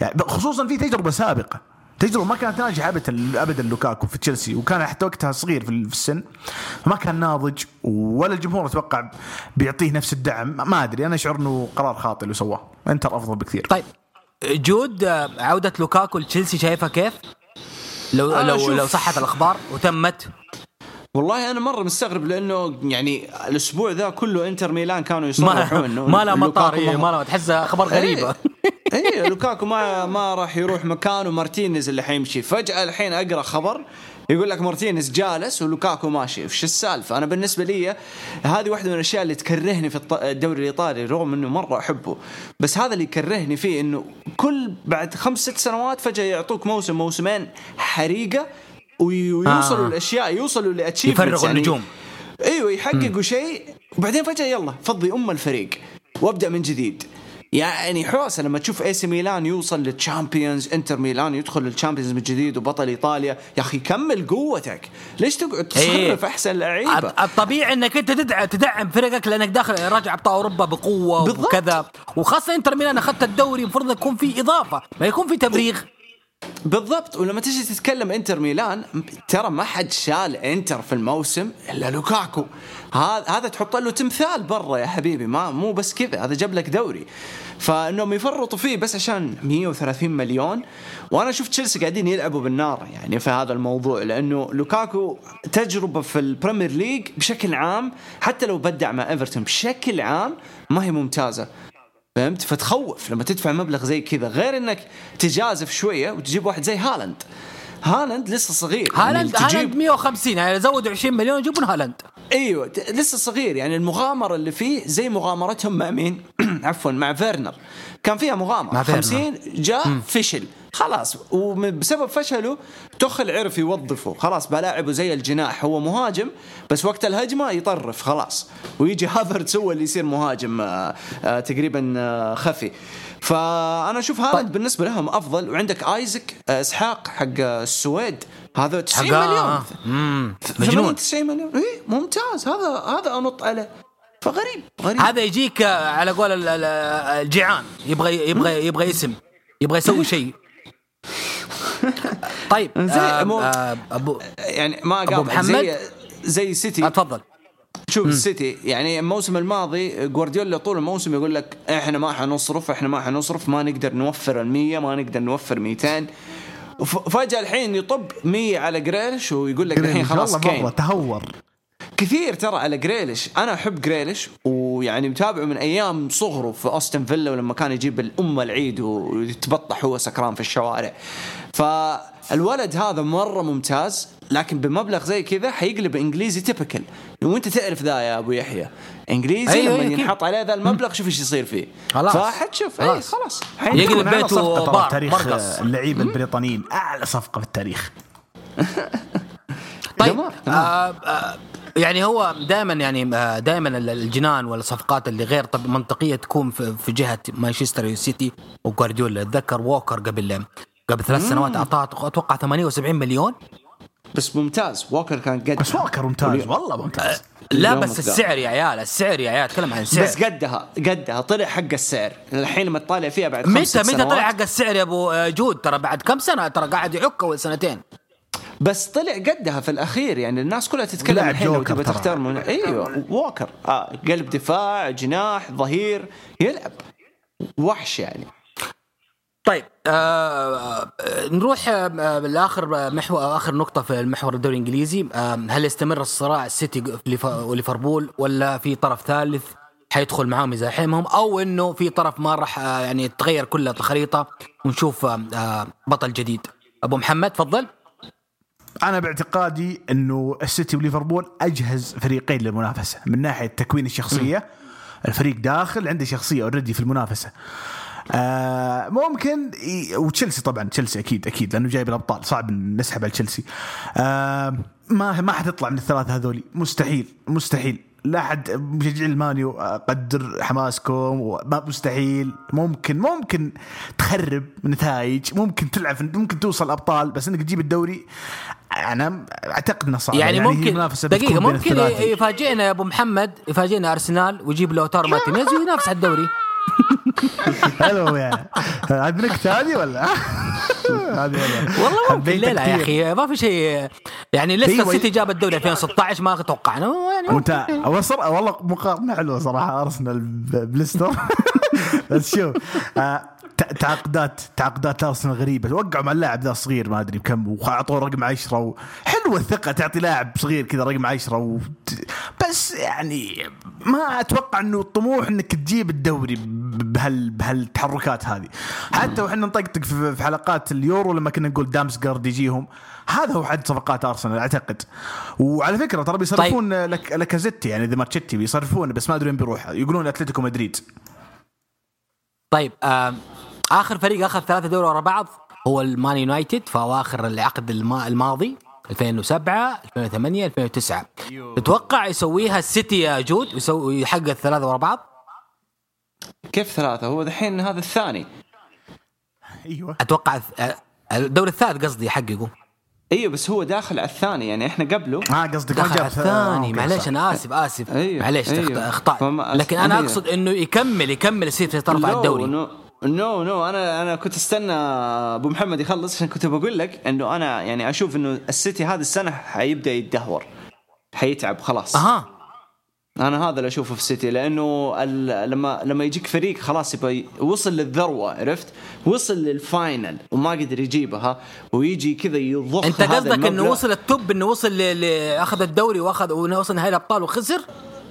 يعني خصوصا في تجربة سابقة. تجربة ما كانت ناجحة ابدا ابدا لوكاكو في تشيلسي وكان حتى وقتها صغير في السن. فما كان ناضج ولا الجمهور أتوقع بيعطيه نفس الدعم. ما أدري أنا أشعر إنه قرار خاطئ اللي سواه. انتر أفضل بكثير. طيب جود آه، عودة لوكاكو لتشيلسي شايفها كيف؟ لو أنا لو لو صحت الأخبار وتمت والله أنا مرة مستغرب لأنه يعني الأسبوع ذا كله إنتر ميلان كانوا يصرحون إنه ما لا مطار إيه، ما لا تحسها خبر غريبة. اي لوكاكو ما ما راح يروح مكان ومارتينيز اللي حيمشي. فجأة الحين أقرأ خبر يقول لك مارتينيز جالس ولوكاكو ماشي. وش السالفة؟ أنا بالنسبة لي هذه واحدة من الأشياء اللي تكرهني في الدوري الإيطالي رغم إنه مرة أحبه. بس هذا اللي يكرهني فيه إنه كل بعد خمس ست سنوات فجأة يعطوك موسم موسمين حريقة ويوصلوا آه. الاشياء يوصلوا ل achievements يفرغوا يعني النجوم. إيوه يحققوا شيء. وبعدين فجأة يلا فضي أم الفريق وابدأ من جديد. يعني حوسه لما تشوف إيه سي ميلان يوصل لل Champions إنتر ميلان يدخل لل Champions من جديد وبطل إيطاليا. يا أخي كمل قوتك. ليش تقعد تصرف إيه أحسن لعيبة؟ الطبيعي إنك أنت تدعم تدعم فرقك لأنك داخل راجع ابطال أوروبا بقوة بالضبط. وكذا. وخاصة إنتر ميلان أخذت الدوري المفروض يكون في إضافة ما يكون في تفريغ. بالضبط ولما تجي تتكلم انتر ميلان ترى ما حد شال انتر في الموسم إلا لوكاكو. هذا تحط له تمثال برا يا حبيبي ما مو بس كذا هذا جاب لك دوري. فإنهم يفرطوا فيه بس عشان 130 مليون. وأنا شفت تشيلسي قاعدين يلعبوا بالنار يعني في هذا الموضوع لأنه لوكاكو تجربة في ال Premier League بشكل عام حتى لو بدع مع إيفرتون بشكل عام ما هي ممتازة. فهمت؟ فتخوف لما تدفع مبلغ زي كذا غير إنك تجازف شوية وتجيب واحد زي هالاند. هالاند لسه صغير هالاند يعني هالاند 150 يعني زودوا 20 مليون يجيبون هالاند. إيوه لسه صغير يعني المغامرة اللي فيه زي مغامرتهم مع مين؟ عفوا مع فيرنر. كان فيها مغامرة. مع 50 جاء فشل. خلاص. وبسبب فشله توخيل عرف يوظفه. خلاص بلاعبه زي الجناح. هو مهاجم بس وقت الهجمة يطرف. خلاص. ويجي هافرتس هو اللي يصير مهاجم آه، آه، تقريبا آه، خفي. فأنا أشوف هالاند طيب. بالنسبة لهم أفضل. وعندك آيزك إسحاق حق السويد. هذا 90 مليون. مجنون. 90 مليون. اي ممتاز. هذا هذا أنط عليه. فغريب غريب. هذا يجيك على قول الجيعان. يبغى يبغى يبغى اسم. يبغى يسوي شيء. طيب زي آه مو آه ابو يعني ما أبو محمد؟ زي زي سيتي آه، تفضل. شوف. السيتي يعني الموسم الماضي جوارديولا طول الموسم يقول لك إحنا ما حنصرف إحنا ما حنصرف ما نقدر نوفر ال ما نقدر نوفر 200 فجأة الحين يطب 100 على جريلش ويقول لك الحين خلاص كين تهور. كثير ترى على جريلش أنا أحب جريلش ويعني متابعه من أيام صغره في أستون فيلا ولما كان يجيب لأمه العيد ويتبطح هو سكران في الشوارع. فالولد هذا مرة ممتاز لكن بمبلغ زي كذا حيقلب إنجليزي typical وأنت تعرف ذا يا أبو يحيى. إنجليزي أيوة لما أيوة ينحط عليه ذا المبلغ شوف إيش يصير فيه. خلاص. فحتشوف اي خلاص. يقلب بيته بار تاريخ اللعيبه البريطانيين أعلى صفقة في التاريخ. طيب. آه آه يعني هو دائما يعني آه، دائما الجنان والصفقات اللي غير منطقية تكون في جهة مانشستر سيتي وجوارديولا اتذكر ووكر قبل قبل ثلاث سنوات أعطاه أتوقع 78 مليون. بس ممتاز. ووكر كان قد بس ووكر ممتاز والله ممتاز. لا بس السعر يا عيال السعر يا عيال اتكلم عن السعر. بس قدها قدها طلع حق السعر. الحين لما تطالع فيها بعد متى متى طلع حق السعر يا أبو جود؟ ترى بعد كم سنة؟ ترى قاعد يعك أول سنتين. بس طلع قدها في الأخير يعني الناس كلها تتكلم الحين لو تبغى تختار من أيوه ووكر. آه قلب دفاع جناح ظهير يلعب. وحش يعني. طيب آه نروح آه لآخر محور آخر نقطة في المحور الدوري الإنجليزي. آه هل يستمر الصراع السيتي وليفربول ولا في طرف ثالث حيدخل معاهم يزاحمهم أو إنه في طرف ما راح آه يعني تغير كل الخريطة ونشوف آه, آه، بطل جديد. أبو محمد تفضل. أنا باعتقادي إنه السيتي وليفربول أجهز فريقين للمنافسة. من ناحية تكوين الشخصية الفريق داخل عنده شخصية already في المنافسة. آه ممكن وتشيلسي طبعا تشيلسي أكيد أكيد لأنه جايب الأبطال. صعب نسحب على تشيلسي. آه ما ما حتطلع من الثلاثة هذولي. مستحيل مستحيل. لا احد مشجعين المانيو قدر حماسكم مستحيل. ممكن ممكن تخرب نتائج. ممكن تلعب ممكن توصل أبطال. بس إنك تجيب الدوري أنا أعتقد إنه صعب يعني, يعني ممكن دقيقة ممكن يفاجئنا يا أبو محمد يفاجئنا أرسنال ويجيب لاوتارو مارتينيز وينافس على الدوري. حلو يعني عاد نكتة هذه ولا؟ هذه والله ممكن. ليه لا يا أخي ما في شيء. يعني لسه السيتي جاب الدوري 2016 ما توقعنا يعني وانت والله مقارنه حلوة صراحة أرسنال بليستر. بس شوف آه، تعاقدات تعاقدات أرسنال غريبة. وقعوا مع اللاعب ذا الصغير ما أدري بكم وأعطوه رقم 10 و... حلوة الثقة تعطي لاعب صغير كذا رقم 10 و... بس يعني ما أتوقع إنه الطموح إنك تجيب الدوري بهال بهالتحركات هذه. حتى وحنا نطقطق في حلقات اليورو لما كنا نقول دامسجارد يجيهم. هذا هو حد صفقات أرسنال أعتقد. وعلى فكرة ترى بيصرفون لك لكازيتي يعني إذا مارتيتي بيصرفون بس ما أدري وين بيروح. يقولون أتلتيكو مدريد. طيب آم، آخر فريق أخذ ثلاثة دوري ورا بعض هو المان يونايتد في اواخر العقد الما- الماضي 2007 2008 2009 تتوقع يسويها السيتي يا جود؟ يسوي يحقق الثلاثة ورا بعض؟ كيف ثلاثة؟ هو دحين هذا الثاني. أيوه. أتوقع آه، الدوري الثالث قصدي يحققه. إيوه بس هو داخل على الثاني يعني إحنا قبله. آه قصدك جاب على الثاني. أوكي، معليش. أنا آسف آسف. أيوه، معليش أيوه. اخطاء فما- لكن أنا أيوه. أقصد إنه يكمل يكمل السيتي طرف على الدوري. no no no أنا أنا كنت أستنى أبو محمد يخلص عشان كنت بقول لك إنه أنا يعني أشوف إنه السيتي هذه السنة حيبدأ يتدهور حيتعب خلاص. أها. أنا هذا اللي أشوفه في السيتي لأنه لما لما يجيك فريق خلاص يبغى ي- وصل للذروة عرفت؟ وصل لل final وما قدر يجيبها ويجي كذا يضخ أنت قصدك إنه وصل ال top إنه وصل. أخذ الدوري واخذ وصل نهائي الأبطال وخسر؟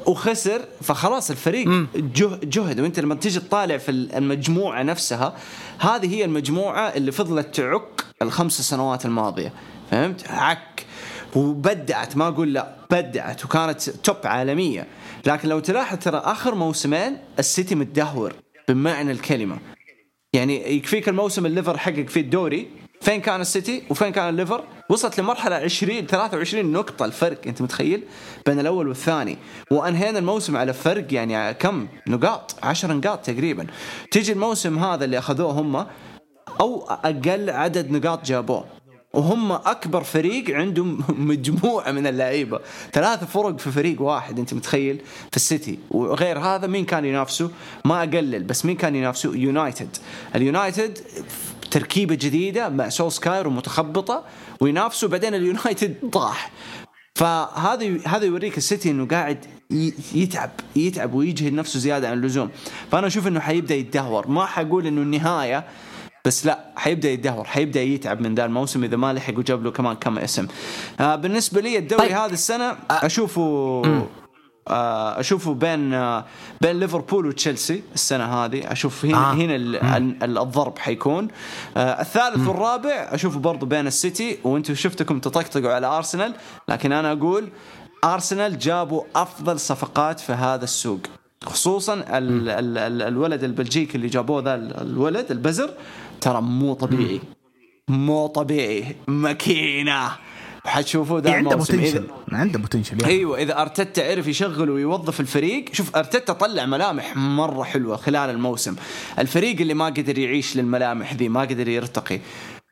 وخسر فخلاص الفريق جه جهد. وانت لما تيجي تطالع في المجموعة نفسها هذه هي المجموعة اللي فضلت تعك الخمس سنوات الماضية. فهمت؟ عك. وبدعت ما أقول لا بدعت وكانت top عالمية. لكن لو تلاحظ ترى آخر موسمين السيتي متدهور بمعنى الكلمة. يعني يكفيك الموسم الليفر حقق فيه الدوري فين كان السيتي وفين كان الليفر؟ وصلت لمرحلة 20 23 نقطة الفرق أنت متخيل؟ بين الأول والثاني. وأنهينا الموسم على فرق يعني كم؟ نقاط 10 نقاط تقريبا. تيجي الموسم هذا اللي أخذوه هم أو أقل عدد نقاط جابوه. وهم أكبر فريق عندهم مجموعة من اللعيبة. ثلاث فرق في فريق واحد أنت متخيل؟ في السيتي. وغير هذا مين كان ينافسه؟ ما أقلل بس مين كان ينافسه؟ يونايتد. اليونايتد تركيبة جديدة مع سولسكاير ومتخبطة وينافسوا بعدين اليونايتد طاح. فهذا هذا يوريك السيتي إنه قاعد يتعب يتعب ويجهد نفسه زيادة عن اللزوم. فأنا أشوف إنه حيبدأ يتدهور. ما حقول إنه النهاية بس لا حيبدأ يتدهور حيبدأ يتعب من ذا الموسم. إذا ما لحق وجاب له كمان كم اسم. آه بالنسبة لي الدوري طيب. هذا السنة أشوفه آه أشوفه بين آه بين ليفربول وتشيلسي السنة هذه. أشوف هنا آه. آه. هنا ال- ال- الضرب حيكون. آه الثالث والرابع أشوفه برضو بين السيتي وأنتم شفتكم تطقطقوا على أرسنال. لكن أنا أقول أرسنال جابوا أفضل صفقات في هذا السوق خصوصا ال ال ال الولد البلجيكي اللي جابوه ذا ال- الولد البزر ترى مو طبيعي. مو طبيعي. ماكينة. حتشوفوا ذا إيه، عنده بوتنشل عنده بوتنشل يعني. أيوه إذا أرتيتا عرف يشغل ويوظف الفريق شوف أرتيتا طلع ملامح مرة حلوة خلال الموسم. الفريق اللي ما قدر يعيش للملامح ذي ما قدر يرتقي.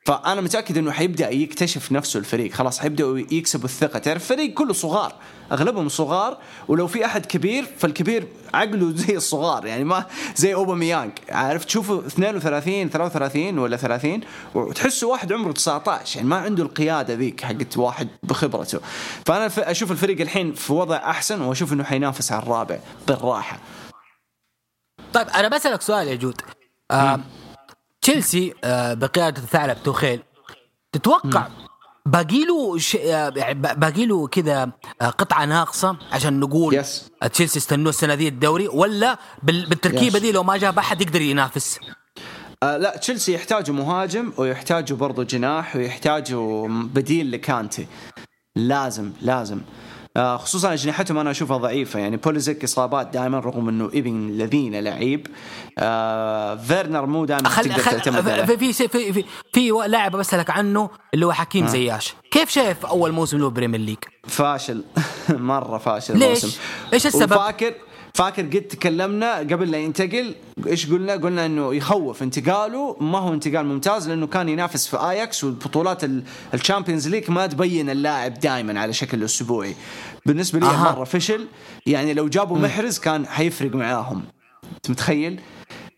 فأنا متأكد إنه حيبدأ يكتشف نفسه الفريق. خلاص حيبداوا يكسبوا الثقة. تعرف الفريق كله صغار. أغلبهم صغار. ولو في أحد كبير فالكبير عقله زي الصغار. يعني ما زي أوباميانج. عارف تشوفه 32 33 ولا 30 وتحسه واحد عمره 19 يعني ما عنده القيادة ذيك حقت واحد بخبرته. فأنا أشوف الفريق الحين في وضع أحسن وأشوف إنه حينافس على الرابع بالراحة. طيب أنا بسألك سؤال يا جود. آه تشيلسي آه بقيادة الثعلب توخيل. تتوقع باقي له ش... آه، يعني باقي له كذا آه، قطعة ناقصة عشان نقول yes. آه، تشيلسي استنوه السنة ذي الدوري ولا بال... بالتركيبة yes. دي لو ما جاب احد يقدر ينافس؟ آه لا تشيلسي يحتاجوا مهاجم ويحتاجوا برضو جناح ويحتاجوا بديل لكانتي. لازم لازم. آه خصوصا أجنحتهم أنا أشوفها ضعيفة. يعني بوليسيك إصابات دائما رغم إنه ابن اللذين لعيب. آه فيرنر مو دائما خل... تقدر خل... تعتمد عليه. في في في في, في لاعب بسالك عنه اللي هو حكيم زياش. كيف شايف أول موسم له Premier League؟ فاشل. مرة فاشل ليش؟ الموسم. إيش السبب؟ وفاكر فاكر قد تكلمنا قبل لا ينتقل إيش قلنا؟ قلنا إنه يخوف انتقاله ما هو انتقال ممتاز لأنه كان ينافس في اياكس والبطولات ال Champions League ما تبين اللاعب دائما على شكل أسبوعي. بالنسبة لي أها. مرة فشل يعني لو جابوا محرز كان حيفرق معاهم. أنت متخيل؟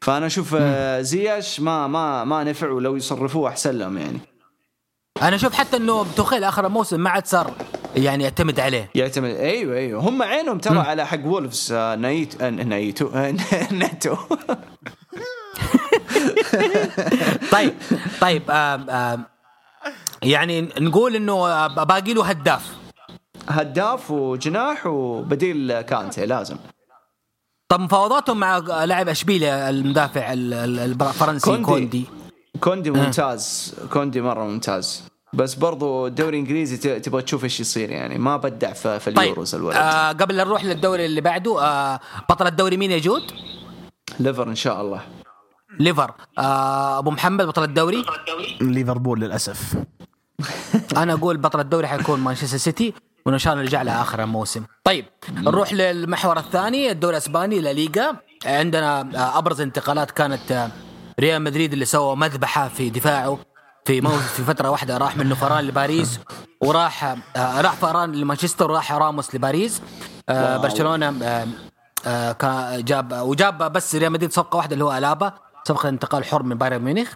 فأنا أشوف آه، زياش ما ما ما نفع ولو يصرفوه أحسن لهم يعني. أنا أشوف حتى إنه توخيل آخر الموسم ما عاد صار يعني يعتمد عليه. يعتمد أيوه أيوه. هم عينهم ترى على حق Wolves آه، نايت آه، نايتو آه، نيتو. طيب طيب آم آم يعني نقول إنه باقي له هداف. هداف وجناح وبديل كانتي لازم. طب مفاوضاتهم مع لاعب أشبيليا المدافع ال- ال- الفرنسي كوندي. كوندي, كوندي ممتاز. كوندي مرة ممتاز. بس برضو الدوري الإنجليزي ت- تبغى تشوف إيش يصير يعني. ما بدع في, في طيب اليورو الولد. آه قبل لا نروح للدوري اللي بعده آه بطل الدوري مين يا جود؟ ليفر إن شاء الله. ليفر. آه أبو محمد بطل الدوري؟ ليفربول للأسف. أنا أقول بطل الدوري حيكون مانشستر سيتي وإن شاء الله نرجع له آخر الموسم. طيب نروح للمحور الثاني الدوري الأسباني لا ليغا. عندنا آه، أبرز انتقالات كانت آه، ريال مدريد اللي سوى مذبحة في دفاعه في موسم في فترة واحدة راح منه فران لباريس وراح آه، راح فران لمانشستر وراح راموس لباريس. آه،. برشلونة آه، جاب وجاب بس ريال مدريد صفقة واحدة اللي هو ألابا صفقة انتقال حر من بايرن ميونخ.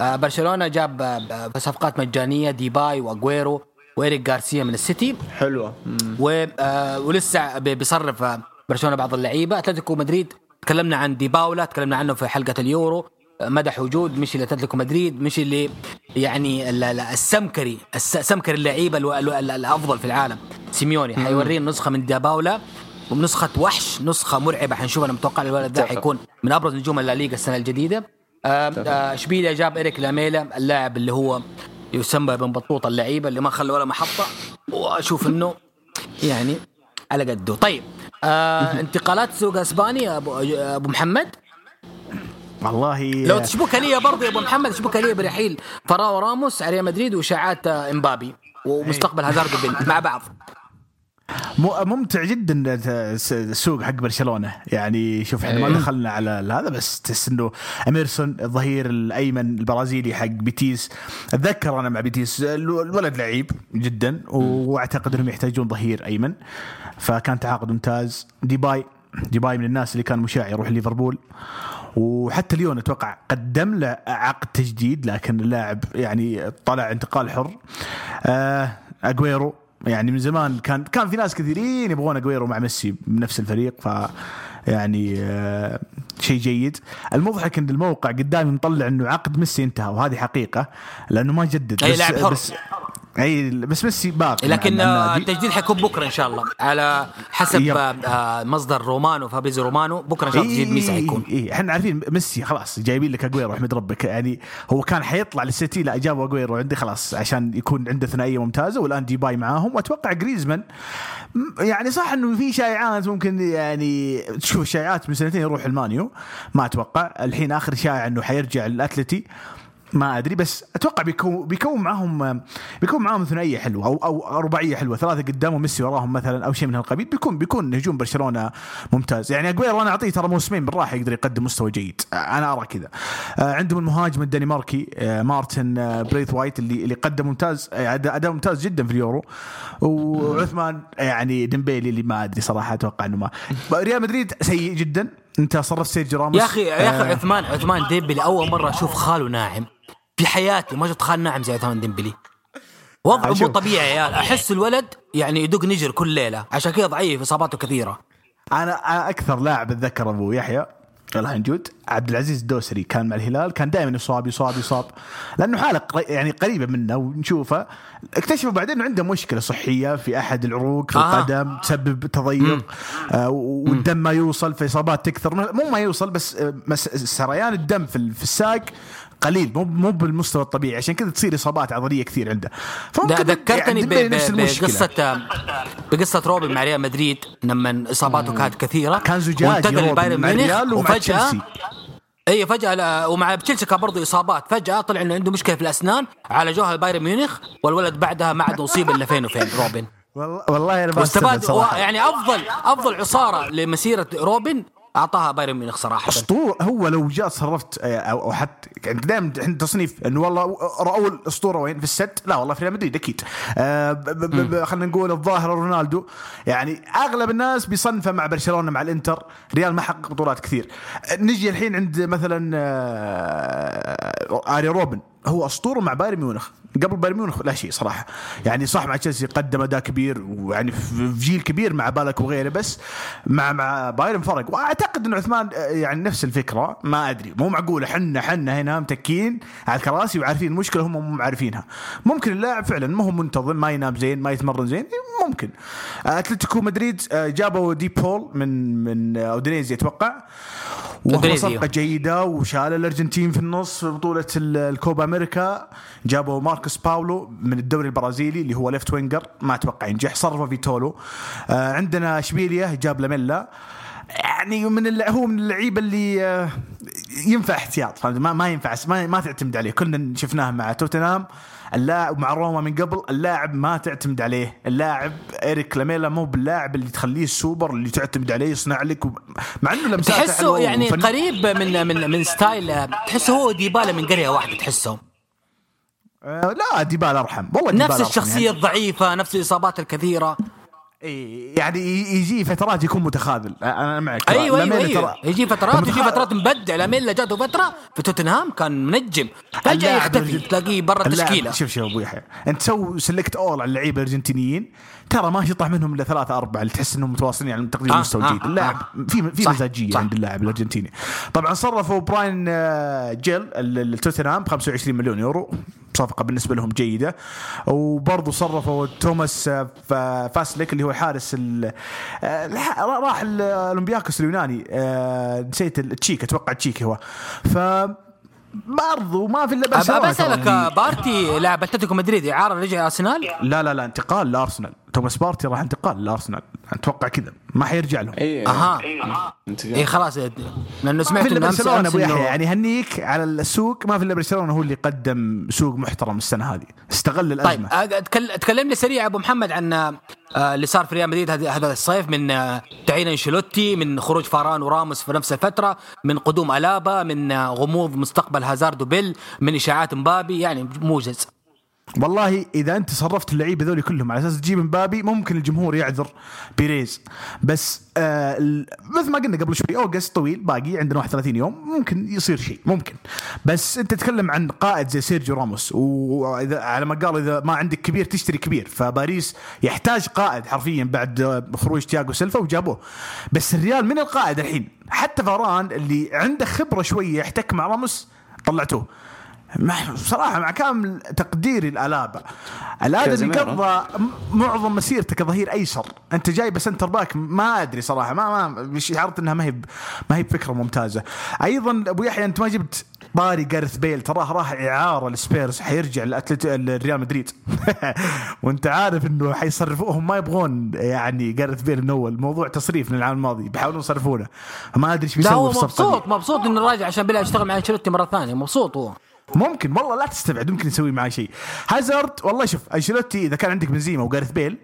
برشلونة جاب صفقات مجانية ديباي واجويرو وإيريك غارسيا من السيتي. حلوة. و ولسه بي- بيصرف برشلونة بعض اللعيبة. أتلتيكو مدريد تكلمنا عن دي باول تكلمنا عنه في حلقة اليورو. مدح وجود مشي لاتلتيكو مدريد مشي اللي يعني ال- ال- السمكري الس- سمكري اللعيبة الأفضل في العالم. سيميوني حيورينا نسخة من دي باول ونسخة وحش نسخة مرعبة. حنشوف أنا متوقع الولد ده. حيكون من أبرز نجوم الليغا السنة الجديدة. آه، إشبيليا جاب إريك لاميلا اللاعب اللي هو يسمى بن بطوط اللعيبة اللي ما خلى ولا محطة. وأشوف إنه يعني على قده. طيب آه انتقالات سوق اسباني أبو محمد. والله لو تشبكها لي برضه يا أبو محمد تشبكها لي برحيل. فراو راموس على ريال مدريد واشاعات آه، إمبابي. ومستقبل هازارد وبيل مع بعض. ممتع جدا الس- السوق حق برشلونة. يعني شوف إحنا ما إيه. دخلنا على هذا بس تحس إنه أميرسون الظهير الأيمن البرازيلي حق بيتيس. أتذكر أنا مع بيتيس الو- الولد لعيب جدا وأعتقد إنهم يحتاجون ظهير أيمن. فكان تعاقد ممتاز. ديباي ديباي من الناس اللي كان مشاع يروح ليفربول. وحتى ليون أتوقع قدم له عقد تجديد لكن اللاعب يعني طلع انتقال حر آه أجويرو يعني من زمان كان كان في ناس كثيرين يبغون أجويرو مع ميسي بنفس الفريق ف يعني آه شيء جيد المضحك إن الموقع قدامي مطلع إنه عقد ميسي انتهى وهذه حقيقة لأنه ما جدد بس لاعب حر. بس أي بس ميسي باقي مع- لكن آه،. التجديد حيكون بكرة إن شاء الله على حسب yep. آه، آه، مصدر رومانو فابريزيو رومانو بكرة إن شاء الله تجديد ميسي حيكون اي إحنا عارفين ميسي خلاص جايبين لك أجويرو أحمد ربك يعني هو كان حيطلع للسيتي لا جابوا أجويرو عندي خلاص عشان يكون عنده ثنائية ممتازة والآن ديباي معاهم وأتوقع جريزمان يعني صح إنه في شائعات ممكن يعني تشوف شائعات من سنتين يروح المانيو ما أتوقع الحين آخر شائع إنه حيرجع للأتلتي ما أدري بس أتوقع بيكون بيكون معاهم بيكون معاهم ثنائية حلوة أو أو رباعيه حلوة ثلاثة قدام وميسي وراهم مثلا أو شيء من هالقبيل بيكون بيكون هجوم برشلونة ممتاز. يعني اجويرو أنا أعطيه ترى موسمين بالراحة يقدر يقدم مستوى جيد. أنا أرى كذا. آه، عندهم المهاجم الدنماركي آه، مارتن آه، بريث وايت اللي اللي قدم ممتاز أداء ممتاز جدا في اليورو. وعثمان يعني ديمبيلي اللي ما أدري صراحة أتوقع إنه ما. ريال مدريد سيء جدا. انت صرفت سيرجيو راموس يا أخي يا أخي آه، عثمان عثمان ديمبلي أول مرة أشوف خاله ناعم. في حياتي ما شفت خال ناعم زي عثمان ديمبلي. وضعه مو. طبيعي يا عيال أحس الولد يعني يدق نجر كل ليلة. عشان كذا ضعيف إصاباته كثيرة. أنا أكثر لاعب أتذكر ابو يحيى. الله ينجود عبد العزيز الدوسري كان مع الهلال كان دائما يصاب يصاب يصاب. لأنه حالة يعني قريبة منا ونشوفه. اكتشفوا بعدين إنه عنده مشكلة صحية في أحد العروق في آه. القدم تسبب تضيق آه والدم ما يوصل في اصابات تكثر. مو ما يوصل بس آه، سريان الدم في ال- في الساق. قليل مو مو بالمستوى الطبيعي عشان كذا تصير إصابات عضلية كثير عنده ده ذكرتني يعني ب- ديمبلي ب- نفس المشكلة. بقصة بقصة روبن مع ريال مدريد لما إصاباته كانت كثيرة كان زجاج وانتقل لبايرن ميونخ تشيلسي. إي لا- ومع تشيلسي كان برضه إصابات فجأة طلع إنه عنده مشكلة في الأسنان عالجوها بايرن ميونخ والولد بعدها ما عاد اصيب إلا فين وفين روبن والله والله أنا واستفاد يعني افضل أفضل عصارة لمسيرة روبن أعطاها بايرن ميونخ صراحة. اسطوره هو لو جاء صنفت آه، أو حتى يعني دائما إحنا تصنيف إنه والله رأوا الأسطورة وين في الست لا والله في ريال مدريد أكيد. آه خلينا نقول الظاهره رونالدو. يعني أغلب الناس بيصنفه مع برشلونة مع الإنتر. ريال ما حقق بطولات كثير. آه، نجي الحين عند مثلا آه آري روبن. هو أسطورة مع بايرن ميونخ. قبل بايرن ميونخ لا شيء صراحة. يعني صح مع تشيلسي قدم أداء كبير ويعني في جيل كبير مع بالاك وغيره بس مع مع بايرن فرق. وأعتقد انه عثمان آه، يعني نفس الفكرة ما أدري. مو معقول إحنا إحنا هنا متكين على الكراسي وعارفين المشكلة هم مو عارفينها. ممكن اللاعب فعلا ما هو منتظم ما ينام زين ما يتمرن زين ممكن. أتلتيكو مدريد آه، جابوا دي بول من من أودينيزي أتوقع. وهو. صفقة جيدة وشال الأرجنتين في النص في بطولة ال- الكوبا أمريكا جابوا ماركوس باولو من الدوري البرازيلي اللي هو left winger ما أتوقع ينجح صرفه فيتولو آه عندنا اشبيليا جاب لاميلا يعني من. هو من اللعيبة اللي آه، ينفع احتياط؟ ما ما ينفع ما, ما تعتمد عليه كنا شفناه مع توتنهام اللاعب مع روما من قبل اللاعب ما تعتمد عليه. اللاعب إيريك لاميلا مو باللاعب اللي تخليه السوبر اللي تعتمد عليه يصنع لك وب... مع إنه لمساته تحسه يعني وفن- قريب من من من style تحسه هو ديبالا من قرية واحدة تحسه. آه، لا ديبالا ارحم والله ديبالا نفس أرحم الشخصية يعني. الضعيفة نفس الإصابات الكثيرة. إيه، يعني يجي فترات يكون متخاذل. أنا معك. أيوه أيوه أيوه. ترى- يجي فترات يجي متخ- فترات مبدع. لاميلا جاته فترة؟ في توتنهام كان منجم. فجأة يختفي تلاقيه برا التشكيلة. شوف شوف أبو يحيى. أنت سوي سلكت اول على اللعيبة الأرجنتينيين. ترى ما يطلع منهم الا ثلاثة أربعة. اللي تحس إنهم متواصلين على تقديم آه، مستوى آه، جيد. اللاعب آه. في في صح، مزاجية. عند اللاعب الأرجنتيني. طبعا صرفوا براين آه، جيل ال- التوتنهام ب 25 مليون يورو. صفقة بالنسبة لهم جيدة. وبرضه صرفوا توماس آه، فاسليك اللي هو حارس ال- آه، راح ال- الاولمبياكوس اليوناني. آه، نسيت التشيك أتوقع تشيك هو. ف برضو ما في إلا برشلونة. ترى آه، بارتي لاعب أتلتيكو مدريد إعارة رجع أرسنال؟ لا لا لا انتقال لأرسنال. توماس بارتي راح انتقال لأرسنال. أتوقع كذا. ما حيرجع لهم. اي أها. اي خلاص. لأنه ما سمعت في إلا انه برشلونة أبو يحيى. يعني هنيك على السوق ما في إلا برشلونة هو اللي قدم سوق محترم السنة هذه. استغل الأزمة. طيب أه، تكل- تكلم لي سريع أبو محمد عن آه، اللي صار في ريال مدريد هذا هذا الصيف من آه، تعيين أنشيلوتي من خروج فاران وراموس في نفس الفترة من قدوم ألابا من آه، غموض مستقبل هازارد وبيل من إشاعات مبابي يعني موجز. والله إذا أنت صرفت اللعيبة ذولي كلهم على أساس تجيب مبابي ممكن الجمهور يعذر بيريز. بس آه مثل ما قلنا قبل شوي أوغست طويل باقي عندنا 31 يوم ممكن يصير شيء ممكن. بس أنت تتكلم عن قائد زي سيرجيو راموس واذا على ما قال إذا ما عندك كبير تشتري كبير. فباريس يحتاج قائد حرفيا بعد آه، خروج تياغو سيلفا وجابوه. بس الريال من القائد الحين؟ حتى فاران اللي عنده خبرة شوية يحتك مع راموس طلعتوه. بصراحة مع كامل تقديري لالابا الادمي. قضى معظم مسيرته كظهير أيسر. أنت جايبه center back ما أدري صراحة ما ما شعرت إنها ما هي ما هي بفكرة ممتازة. أيضا أبو يحيى أنت ما جبت طاري جارث بيل تراه راح إعارة للسبيرز حيرجع الريال مدريد. وأنت عارف إنه حيصرفوهم ما يبغون يعني جارث بيل من أول. موضوع تصريف من العام الماضي بيحاولون يصرفونه. ما أدري إيش لا بيسوي هو في الصفقه دي. مبسوط مبسوط إنه راجع عشان بيلعب يشتغل مع أنشيلوتي مرة ثانية مبسوط هو. ممكن والله لا تستبعد ممكن يسوي معاه شيء. هازارد والله شوف أنشيلوتي إذا كان عندك بنزيما وجارث بيل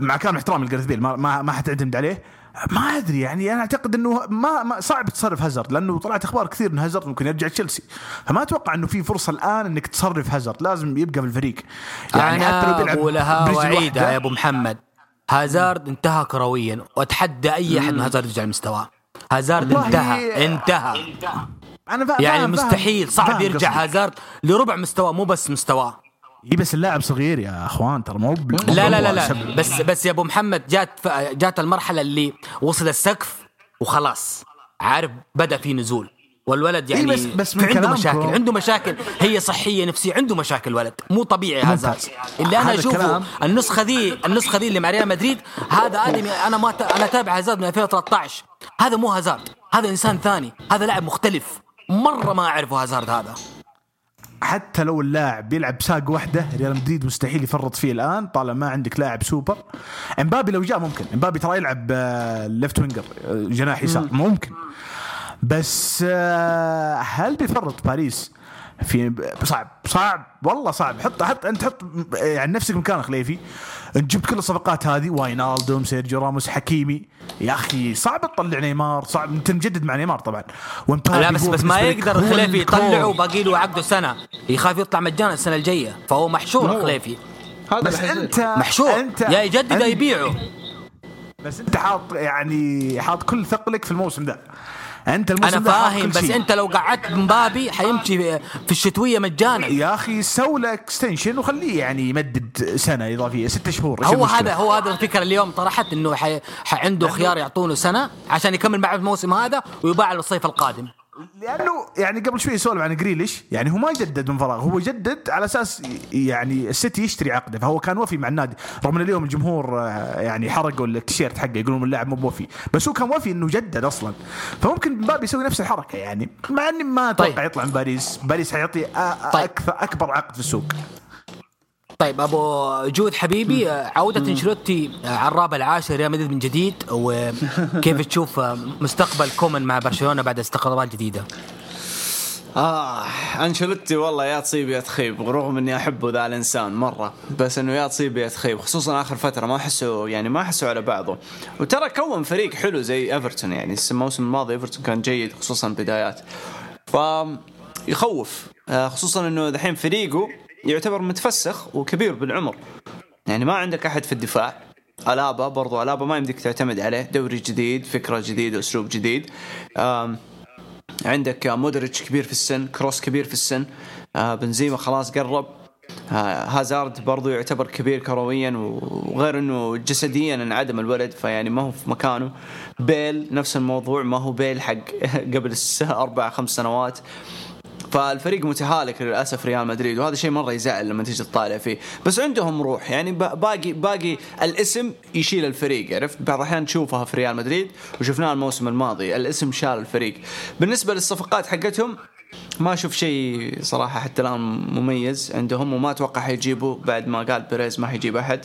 مع كامل احترامي لجارث بيل ما ما, ما حتعتمد عليه ما أدري يعني أنا أعتقد إنه ما, ما صعب تصرف هازارد لأنه طلعت أخبار كثير إن هازارد ممكن يرجع تشيلسي. فما أتوقع إنه في فرصة الآن إنك تصرف هازارد لازم يبقى في الفريق. يعني أنا بقولها برجل واعيدها واحدة. يا أبو محمد. هازارد انتهى كرويا وأتحدى أي أحد ان هازارد يرجع لمستواه. هازارد والله- انتهى. انتهى. أنا يعني فاهم- مستحيل. فاهم- صعب فاهم يرجع. هازارد لربع مستواه مو بس مستواه اي بس اللاعب صغير يا أخوان ترى مو لا لا لا لا. بس بس يا أبو محمد جات جات المرحلة اللي وصل السقف وخلاص. عارف بدأ في نزول. والولد يعني إيه بس- بس من عنده مشاكل. عنده مشاكل. هي صحية نفسية. عنده مشاكل ولد. مو طبيعي. هازارد اللي أنا هذا أشوفه النسخة ذي النسخة ذي اللي مع ريال مدريد هذا ادمي أنا ما ت- أنا تابع هازارد من 2013 هذا مو هازارد هذا إنسان ثاني. هذا لاعب مختلف. مرة ما أعرفه هازارد هذا. حتى لو اللاعب بيلعب ساق واحدة ريال مدريد مستحيل يفرط فيه الآن طالما ما عندك لاعب سوبر. مبابي لو جاء ممكن. مبابي ترى يلعب آه، left winger آه، جناح يسار. ممكن. بس آه، هل بيفرط باريس؟ في صعب صعب والله صعب. حط حط انت حط يعني نفسك مكان خليفي انت جبت كل الصفقات هذه واينالدوم سيرجيو راموس حكيمي. يا أخي صعب تطلع نيمار صعب انت مجدد مع نيمار طبعا. لا بس بس ما يقدر هو خليفي الكور. يطلعه باقي له عقده سنة. يخاف يطلع مجانا السنة الجاية. فهو محشور هو. خليفي. هذا بس. انت محشور. انت يا يجدد يا أنت- يبيعه. بس انت حاط يعني حاط كل ثقلك في الموسم ذا أنت الموسم أنا فاهم بس شيء. أنت لو قعدت مبابي حيمشي في الشتوية مجانا يا أخي سوي له extension وخليه يعني يمدد سنة إضافية ست شهور هو؟ هذا هو هذا الفكرة اليوم طرحت إنه حي... حي عنده خيار يعطونه سنة عشان يكمل معه الموسم هذا ويباع له الصيف القادم لأنه يعني قبل شوي سولف عن جريليش يعني هو ما جدد من فراغ هو جدد على أساس يعني السيتي يشتري عقده فهو كان وفي مع النادي رغم إن اليوم الجمهور آه، يعني حرقوا التيشيرت حقه يقولون اللاعب مو بوفي بس هو كان وفي إنه جدد أصلا فممكن مبابي يسوي نفس الحركة يعني مع إني ما أتوقع طيب. يطلع من باريس باريس حيعطي طيب. أكثر أكبر عقد في السوق طيب أبو جود حبيبي عودة إنشيلوتي عراب العاشرة ريال مدريد من جديد وكيف تشوف مستقبل كومان مع برشلونة بعد استقرارات جديدة؟ آه أنشيلوتي والله يا تصيب يا تخيب رغم إني أحبه ذا الإنسان مرة بس إنه يا تصيب يا تخيب خصوصا آخر فترة ما أحسه يعني ما أحسه على بعضه. وترى كون فريق حلو زي إيفرتون يعني الموسم الماضي إيفرتون كان جيد خصوصا البدايات ف يخوف آه، خصوصا إنه دحين فريقه يعتبر متفسخ وكبير بالعمر. يعني ما عندك أحد في الدفاع. ألابا برضو ألابا ما يمديك تعتمد عليه. دوري جديد فكرة جديدة أسلوب جديد. عندك مودريتش كبير في السن كروس كبير في السن. آه بنزيما خلاص قرب. آه هازارد برضو يعتبر كبير كرويا وغير إنه جسديا انعدم الولد فيعني ما هو في مكانه. بيل نفس الموضوع ما هو بيل حق قبل أربع خمس سنوات. فالفريق متهالك للأسف ريال مدريد وهذا شيء مرة يزعل لما تيجي تطالع فيه. بس عندهم روح يعني باقي باقي الاسم يشيل الفريق عرفت؟ بعض الأحيان تشوفها في ريال مدريد وشفناها الموسم الماضي الاسم شال الفريق. بالنسبة للصفقات حقتهم ما أشوف شيء صراحة حتى الآن مميز عندهم وما أتوقع حيجيبوا بعد ما قال بيريز ما حيجيب أحد.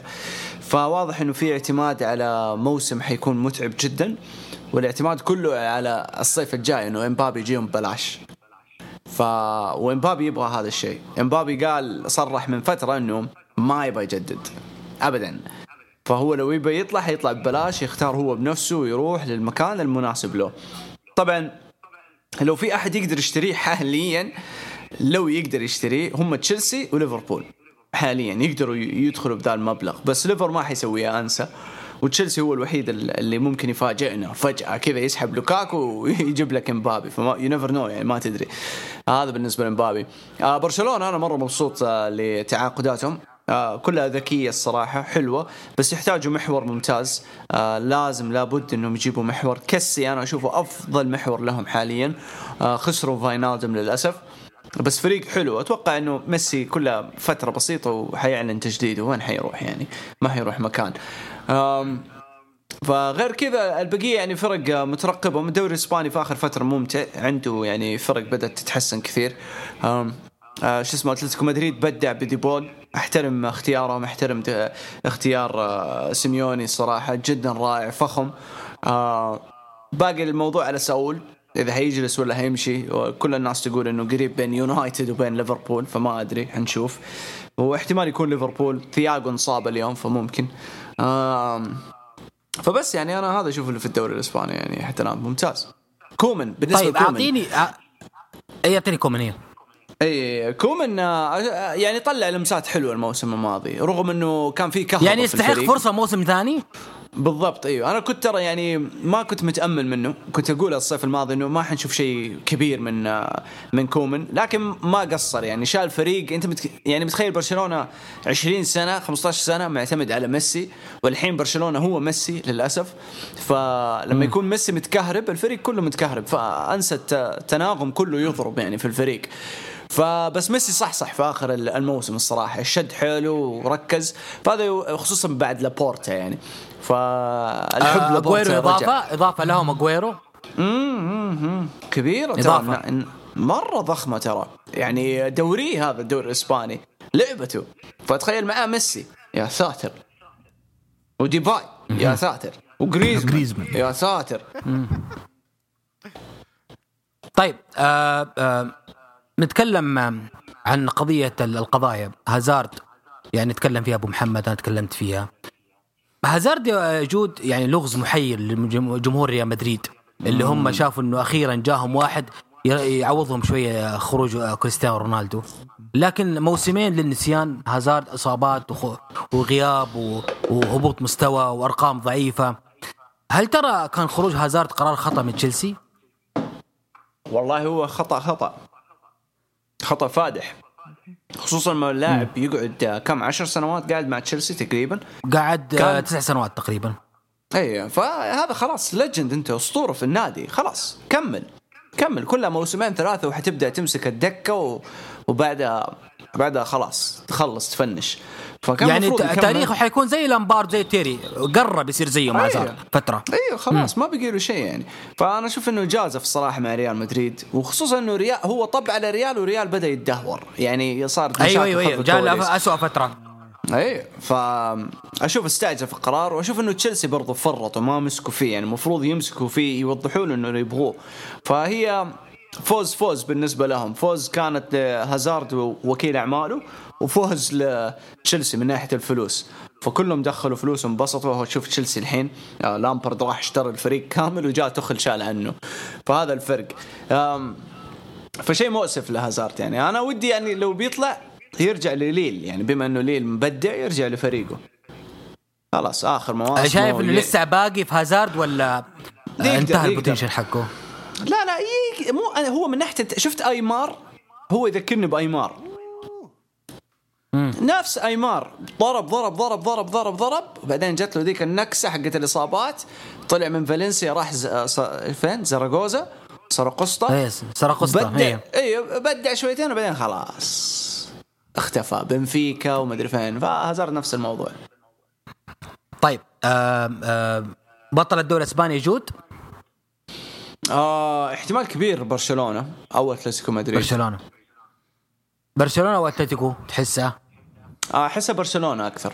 فواضح إنه في اعتماد على موسم حيكون متعب جدا والاعتماد كله على الصيف الجاي إنه إمبابي يجيهم ببلاش. ف وامبابي يبغى هذا الشيء. امبابي قال صرح من فترة إنه ما يبغى يجدد. ابدا. فهو لو يبغى يطلع حيطلع ببلاش يختار هو بنفسه ويروح للمكان المناسب له. طبعا لو في أحد يقدر يشتريه حاليا لو يقدر يشتريه هم تشيلسي وليفربول. حاليا يقدروا يدخلوا بذا المبلغ. بس ليفر ما حيسويها أنسى. وتشيلسي هو الوحيد اللي ممكن يفاجئنا. فجأة كذا يسحب لوكاكو ويجيب لك امبابي فما you never know يعني ما تدري. هذا بالنسبة لامبابي آه برشلونة أنا مرة مبسوط آه لتعاقداتهم. آه كلها ذكية الصراحة حلوة بس يحتاجوا محور ممتاز. آه لازم لابد إنهم يجيبوا محور. كسي أنا أشوفه أفضل محور لهم حاليا. آه خسروا فاينالدوم للأسف. بس فريق حلو. أتوقع إنه ميسي كلها فترة بسيطة وحيعلن تجديده. وين حيروح يعني؟ ما حيروح مكان. فغير كذا البقية يعني فرق مترقبة من الدوري الإسباني في آخر فترة ممتع. عنده يعني فرق بدأت تتحسن كثير. آه شو اسمه أتلتيكو مدريد بدع بديبول أحترم اختيارهم أحترم اختيار آه سيميوني الصراحه جدا رائع فخم. آه باقي الموضوع على ساول. إذا هيجلس ولا هيمشي وكل الناس تقول إنه قريب بين يونايتد وبين ليفربول فما أدري حنشوف واحتمال يكون ليفربول. ثياغو انصاب اليوم فممكن. آم فبس يعني أنا هذا أشوف اللي في الدوري الإسباني يعني حتى الآن ممتاز كومان بالنسبة طيب لكومان اعطيني أ- إي أعطيني كومان إيه. إي كومان آه، يعني طلع لمسات حلوة الموسم الماضي رغم إنه كان في كهرباء يعني يستحق. فرصة موسم ثاني بالضبط أيوه. أنا كنت ترى يعني ما كنت متأمل منه. كنت أقول الصيف الماضي إنه ما حنشوف شيء كبير من آه، من كومان لكن ما قصر يعني. شال الفريق أنت متك... يعني متخيل برشلونة 20 سنة 15 سنة معتمد على ميسي. والحين برشلونة هو ميسي للأسف. فلما يكون ميسي متكهرب الفريق كله متكهرب. فأنسى الت- التناغم كله يضرب يعني في الفريق. فبس ميسي صح صح في آخر الموسم الصراحة. شد حيله وركز. فهذا خصوصا بعد لابورتا يعني. فالحب آه، لابورتا اجويرو. إضافة؟ إضافة لهم اجويرو ترى إضافة. ن- مرة ضخمة ترى. يعني دوري هذا الدوري الإسباني. لعبته. فتخيل معاه ميسي. يا ساتر. وديباي. يا ساتر. وجريزمان. جريزمان. يا ساتر. طيب آه آه نتكلم عن قضية ال- القضايا. هازارد يعني نتكلم فيها أبو محمد أنا تكلمت فيها. هازارد يا جود يعني لغز محير لجمهور ريال مدريد اللي هم شافوا إنه أخيرا جاهم واحد يعوضهم شوية خروج كريستيانو رونالدو. لكن موسمين للنسيان هازارد إصابات وغياب وهبوط مستوى وأرقام ضعيفة. هل ترى كان خروج هازارد قرار خطأ من تشيلسي؟ والله هو خطأ خطأ. خطأ فادح. خصوصا لما اللاعب يقعد آه، كم عشر سنوات قاعد مع تشيلسي تقريبا. قعد كان- آه، تسع سنوات تقريبا. اي فهذا خلاص legend أنت أسطورة في النادي. خلاص كمل. كمل كلها موسمين ثلاثة وحتبدأ تمسك الدكة و... وبعدها بعدها خلاص تخلص تفنش. فكان يعني. تاريخه حيكون زي لامبارد زي تيري قرب يصير زيه مع أيوة. زار فترة. أيوه خلاص ما بقي له شيء يعني. فأنا أشوف إنه جازف الصراحه مع ريال مدريد وخصوصا إنه ريال هو طب على ريال وريال بدأ يتدهور. يعني صار أيوه أيوه أيوه جاء اسوء فترة. اي فأشوف استعجل في القرار وأشوف إنه تشيلسي برضو فرطوا ما مسكوا فيه. يعني المفروض يمسكوا فيه يوضحوا له إنه يبغوه. فهي فوز فوز بالنسبة لهم. فوز كانت لهازارد وكيل أعماله وفوز لتشيلسي من ناحية الفلوس. فكلهم دخلوا فلوس وانبسطوا. شوف تشيلسي الحين آه، لامبرد راح اشترى الفريق كامل وجاء تخل شال عنه. فهذا الفرق. فشيء مؤسف لهازارد يعني. أنا ودي يعني لو بيطلع يرجع لليل يعني. بما إنه ليل مبدع يرجع لفريقه. خلاص آخر مواسم شايف إنه لسه باقي في هازارد ولا انتهى. البوتنشل حقه؟ لا لا مو أنا هو من ناحية شفت أيمار؟ هو يذكرني بأيمار. نفس أيمار. ضرب ضرب ضرب ضرب ضرب ضرب. وبعدين جت له ذيك النكسة حقت الإصابات. طلع من فالنسيا راح ز... س... فين؟ زراغوزا سراقسطا إيه سراقسطا بدع إيه. أيوه بدع شويتين وبعدين خلاص. اختفى بنفيكا ومدري فين. فهازارد نفس الموضوع. طيب آم آم بطل الدوري الإسباني جود آه احتمال كبير برشلونة أو أتلتيكو مدريد. برشلونة. برشلونة أو أتلتيكو تحسها آه، احسها برشلونة أكثر.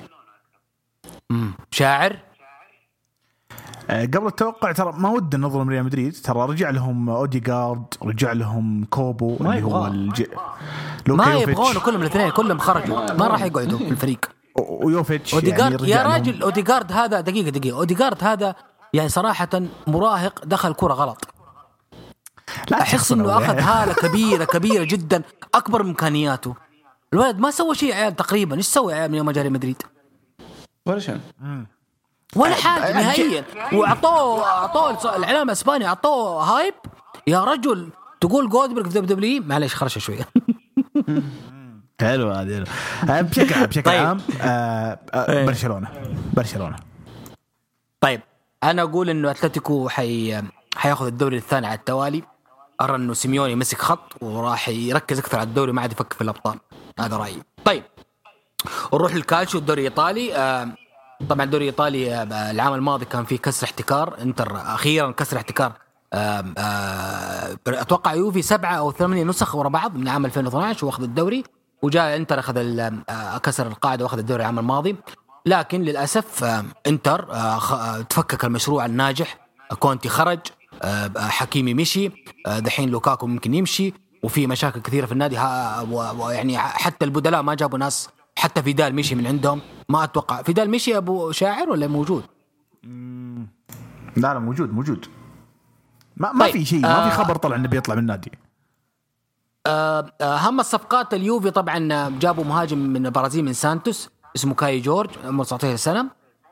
مم. شاعر؟ آه، قبل التوقع ترى ما ودنا نظلم ريال مدريد ترى رجع لهم اوديجارد رجع لهم كوبو اللي هو. الج... ما يبغونه كلهم الاثنين كلهم خرجوا. ما راح يقعدوا في الفريق. ويوفيتش اوديجارد يعني يا. راجل اوديجارد هذا دقيقة دقيقة. اوديجارد هذا يعني صراحة مراهق دخل كرة غلط. لا احس تشخصن إنه. أخذ هالة كبيرة كبيرة جدا أكبر من إمكانياته. الولد ما سوى شيء يا عيال تقريبا إيش سوى يا عيال من يوم ما جاء ريال مدريد؟ ولا شيء. ولا حاجة نهائيا. وأعطوه أعطوه الإعلام الإسباني أعطوه hype. يا رجل تقول جولدبرغ في W معليش خرشه شوية. حلو هذه حلو. آه، بشكل عام بشكل طيب. عام آه، آه، إيه. برشلونة. برشلونة. طيب أنا أقول إنه أتلتيكو حي حياخذ الدوري الثاني على التوالي. أرى إنه سيميوني مسك خط وراح يركز أكثر على الدوري ما عاد يفكر في الأبطال. هذا رأيي. طيب نروح للكالشيو الدوري الإيطالي. آه، طبعا الدوري الإيطالي آه، العام الماضي كان فيه كسر احتكار. إنتر أخيرا كسر احتكار. آه، أتوقع يوفي سبعة أو ثمانية نسخ ورا بعض من عام 2012 وأخذ الدوري وجاء إنتر أخذ كسر القاعدة وأخذ الدوري العام الماضي. لكن للأسف إنتر تفكك المشروع الناجح. كونتي خرج. حكيمي مشي آه، دحين لوكاكو ممكن يمشي وفي مشاكل كثيرة في النادي. و- ويعني حتى البدلاء ما جابوا ناس حتى فيدال مشي من عندهم. ما أتوقع. فيدال مشي أبو شاعر ولا موجود؟ لا لا موجود موجود. ما ما طيب، في شيء ما آه. في خبر طلع إنه بيطلع من النادي. آه، اهم الصفقات اليوفي طبعا آه، جابوا مهاجم من البرازيل من سانتوس اسمه كاي جورج عمره 19 سنه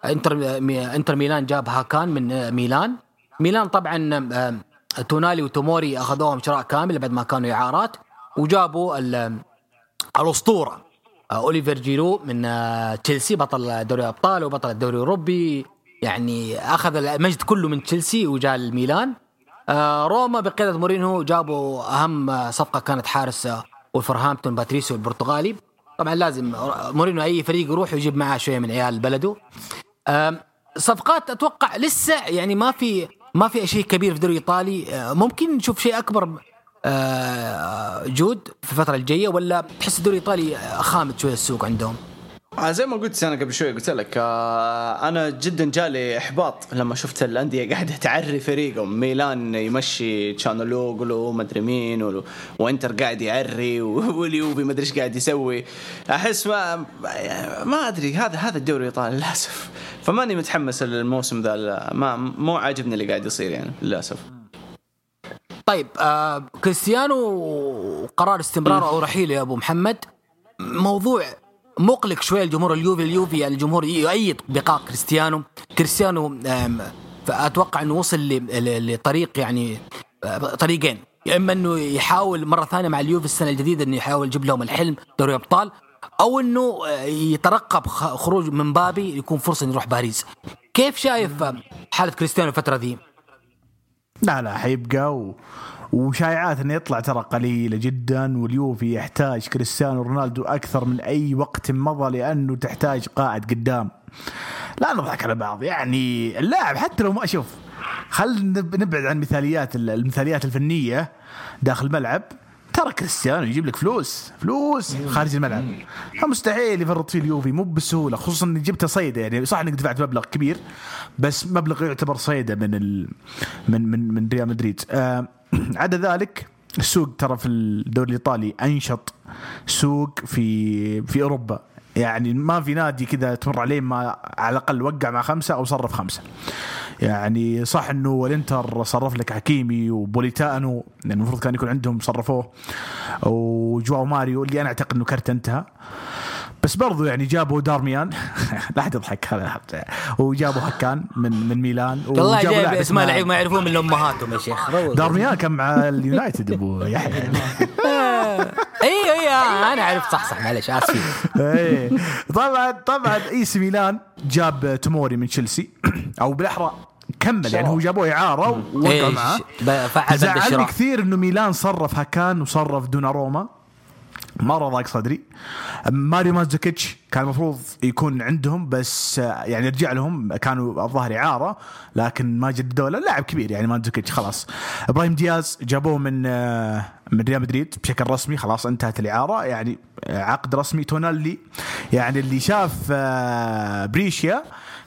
انتر انتر ميلان جاب هاكان من آه، ميلان. ميلان طبعا تونالي وتوموري أخذوهم شراء كامل بعد ما كانوا إعارات وجابوا ال- الأسطورة آه، اوليفر جيرو من آه، تشيلسي بطل دوري الابطال وبطل الدوري الأوروبي. يعني أخذ المجد كله من تشيلسي وجاء الميلان. آه، روما بقيادة مورينهو جابوا أهم صفقة كانت حارس ولفرهامبتون باتريسيو البرتغالي. طبعا لازم مورينو أي فريق يروح يجيب معاه شوية من عيال بلده. صفقات أتوقع لسه يعني ما في ما في شيء كبير في الدوري الإيطالي. آه، ممكن نشوف شيء أكبر آه، جود في الفترة الجاية ولا تحس الدوري الإيطالي خامد شوية السوق عندهم؟ زي ما قلت أنا قبل شوي قلت لك آه أنا جدا جالي إحباط لما شفت الأندية قاعدة تعري فريقهم. ميلان يمشي تشانولوغلو مدري مين ولو- وإنتر قاعد يعري واليوفي مدري إيش قاعد يسوي. أحس ما ما أدري هذا هذا الدوري الايطالي للأسف. فماني متحمس للموسم ذا ما مو عاجبني اللي قاعد يصير يعني للأسف. طيب آه كريستيانو قرار استمراره أو رحيله يا أبو محمد. موضوع مقلق شوية الجمهور اليوفي اليوفي الجمهور يؤيد بقاء كريستيانو. كريستيانو فأتوقع إنه وصل لطريق يعني آه، طريقين. يا إما إنه يحاول مرة ثانية مع اليوفي السنة الجديدة إنه يحاول يجيب لهم الحلم دوري أبطال أو إنه يترقب خروج من بابي يكون فرصة يروح باريس. كيف شايف حالة كريستيانو الفترة ذي؟ لا لا حيبقى و... وشائعات إنه يطلع ترى قليلة جدا واليوفي يحتاج كريستيانو رونالدو أكثر من أي وقت مضى لأنه تحتاج قائد قدام. لا نضحك على بعض يعني اللاعب حتى لو ما أشوف خل نبعد عن مثاليات المثاليات الفنية داخل الملعب. ترى كريستيانو يجيب لك فلوس فلوس خارج الملعب. مستحيل يفرط فيه اليوفي مو بالسهوله خصوصا اني جبته صيدة يعني. صح إنك دفعت مبلغ كبير بس مبلغ يعتبر صيدة من ال من من من ريال مدريد. آه عدا ذلك السوق ترى في الدوري الإيطالي أنشط سوق في في أوروبا. يعني ما في نادي كذا تمر عليه ما على الأقل وقع مع خمسة أو صرف خمسة. يعني صح إنه الانتر صرف لك حكيمي وبوليتانو يعني المفروض كان يكون عندهم صرفوه وجواو ماريو اللي أنا أعتقد إنه كرت انتهى. بس برضو يعني جابوا دارميان. لا أحد يضحك هذا وجابوا هكان من من ميلان والله جايب اسماء لعيب ما يعرفون من امهاتهم يا شيخ. دارميان كان مع اليونايتد أبو يحيى. اي اي أنا عرفت صح صح معلش آسف. اي طبعا طبعا AC ميلان جاب توموري من تشيلسي. أو بالأحرى كمل يعني هو جابوه إعارة ووقع إيه معاه. زعلني كثير إنه ميلان صرف هكان وصرف دوناروما مره ضاق صدري. ماريو مازوكيتش كان المفروض يكون عندهم بس آه، يعني رجع لهم كانوا الظاهر إعارة لكن ما جددوا له لاعب كبير يعني مازوكيتش خلاص. إبراهيم دياز جابوه من آه، من ريال مدريد بشكل رسمي خلاص انتهت الإعارة يعني آه، عقد رسمي تونالي. يعني اللي شاف بريشيا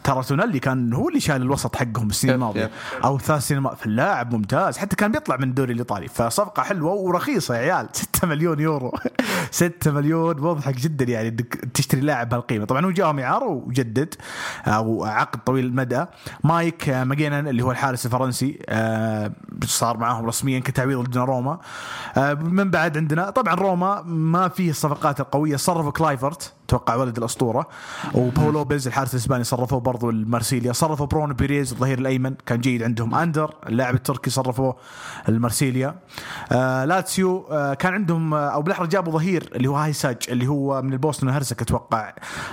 ترى تونالي كان هو اللي شال الوسط حقهم السنين يب، الماضية. يب. أو ثلاث سنين الماضية. فاللاعب ممتاز. حتى كان بيطلع من الدوري الإيطالي. فصفقة حلوة ورخيصة يا عيال. 6 مليون يورو. 6 مليون. مضحك جدا يعني تشتري لاعب بهالقيمة. طبعا هو جاهم اعاره وجدد أو عقد طويل المدى. مايك آه، ماجينان اللي هو الحارس الفرنسي آه، صار معاهم رسميا كتعويض لدوناروما آه، من بعد عندنا طبعا روما ما فيه الصفقات القوية. صرفوا كلايفرت توقع ولد الأسطورة. وباولو لوبيز الحارس الإسباني صرفوه برضو المارسيليا صرفوا برونو بيريز الظهير الأيمن كان جيد عندهم. أندر اللاعب التركي صرفوه المارسيليا آه لاتسيو آه كان عندهم آه أو بالأحرى جابوا ظهير اللي هو هاي ساج اللي هو من البوسنة وهرسك أتوقع.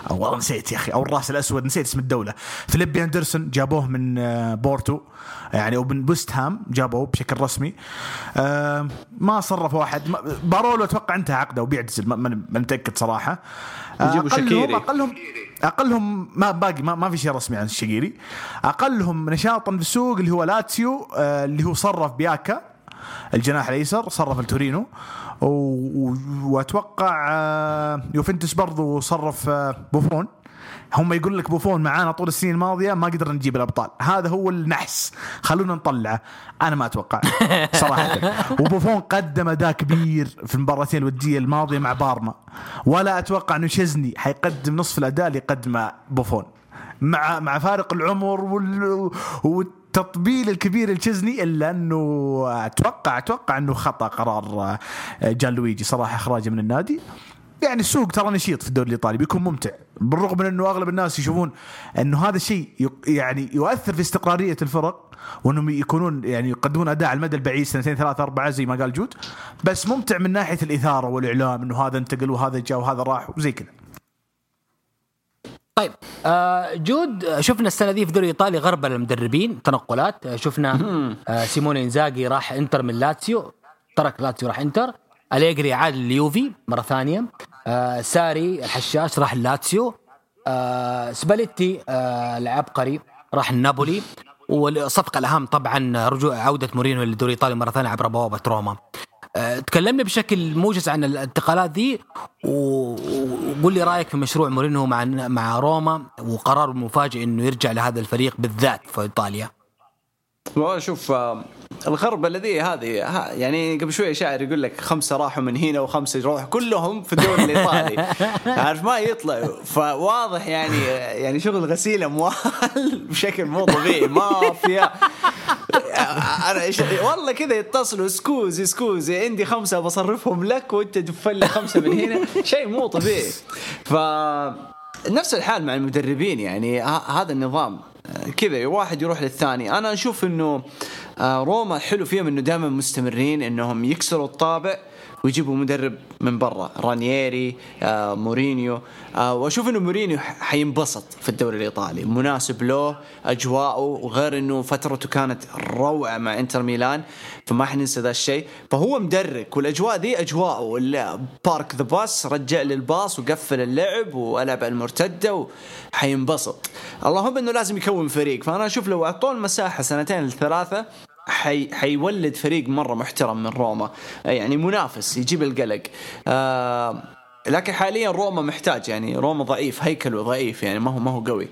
والله نسيت يا أخي أو الراس الأسود نسيت اسم الدولة. فيليبي أندرسون جابوه من آه بورتو. يعني أو من وست هام جابوه بشكل رسمي. آه ما صرفوا واحد ما- بارولو أتوقع انتهى عقده وبيعتزل ما- ما متأكد صراحة. يجيبوا أقلهم- شاكيري. اقلهم أقلهم ما باقي ما, ما في شيء رسمي عن الشاكيري أقلهم نشاطا في السوق اللي هو لاتسيو آه، اللي هو صرف بياكا الجناح الأيسر صرف التورينو. وأتوقع آه، يوفنتوس برضو صرف آه، بوفون. هم يقول لك بوفون معانا طول السنين الماضية ما قدرنا نجيب الأبطال. هذا هو النحس. خلونا نطلعه. أنا ما أتوقع. صراحة. وبوفون قدم أداء كبير في المباراتين الودية الماضية مع بارما. ولا أتوقع إنه تشيزني حيقدم نصف الأداء اللي قدمه بوفون مع مع فارق العمر وال والتطبيل الكبير لتشيزني إلا إنه أتوقع أتوقع إنه خطأ قرار جان لويجي. صراحة إخراجه من النادي. يعني السوق ترى نشيط في الدوري الإيطالي بيكون ممتع. بالرغم من إنه أغلب الناس يشوفون إنه هذا الشيء يعني يؤثر في استقرارية الفرق وإنهم يكونون يعني يقدمون أداء على المدى البعيد سنتين ثلاثة أربعة زي ما قال جود. بس ممتع من ناحية الإثارة والإعلام إنه هذا انتقل وهذا جاء وهذا راح وزي كذا. طيب آه جود شفنا السنة دي في الدوري الإيطالي غربله المدربين تنقلات. آه، شفنا آه سيموني إنزاجي راح إنتر من لاتسيو ترك لاتسيو راح إنتر. أليجري عاد لليوفي مرة ثانية. آه ساري الحشاش راح لاتسيو. آه سباليتي آه العبقري راح النابولي والصفقة الأهم طبعا رجوع عودة مورينو للدوري الإيطالي مرة ثانية عبر بوابة روما. آه، تكلمنا بشكل موجز عن الانتقالات دي وقول لي رأيك في مشروع مورينو مع مع روما وقراره المفاجئ إنه يرجع لهذا الفريق بالذات في إيطاليا. والله شوف الغربة الذي هذه يعني قبل شوي شاعر يقول لك خمسة راحوا من هنا وخمسة يروحوا كلهم في الدوري الإيطالي. عارف ما يطلعوا فواضح يعني يعني شغل غسيل أموال بشكل مو طبيعي. مافيا أنا والله كذا يتصلوا scusi scusi عندي خمسة بصرفهم لك وأنت تدفع لي خمسة من هنا. شيء مو طبيعي. ف نفس الحال مع المدربين يعني هذا النظام. كذا واحد يروح للثاني. أنا أشوف إنه روما الحلو فيهم إنه دائما مستمرين إنهم يكسروا الطابع ويجيبوا مدرب من برا رانييري آه مورينيو. آه وأشوف إنه مورينيو حينبسط في الدوري الإيطالي. مناسب له أجواءه وغير إنه فترته كانت روعة مع إنتر ميلان فما حننسى ذا الشيء. فهو مدرك والاجواء دي أجواءه. park the bus رجع لي الباص وقفل اللعب وألعب المرتدة وحينبسط. اللهم إنه لازم يكون فريق. فأنا أشوف لو اعطوه المساحه سنتين لثلاثة حي حيولد فريق مرة محترم من روما. يعني منافس يجيب القلق. آه لكن حاليا روما محتاج يعني روما ضعيف هيكله ضعيف يعني ما هو ما هو قوي.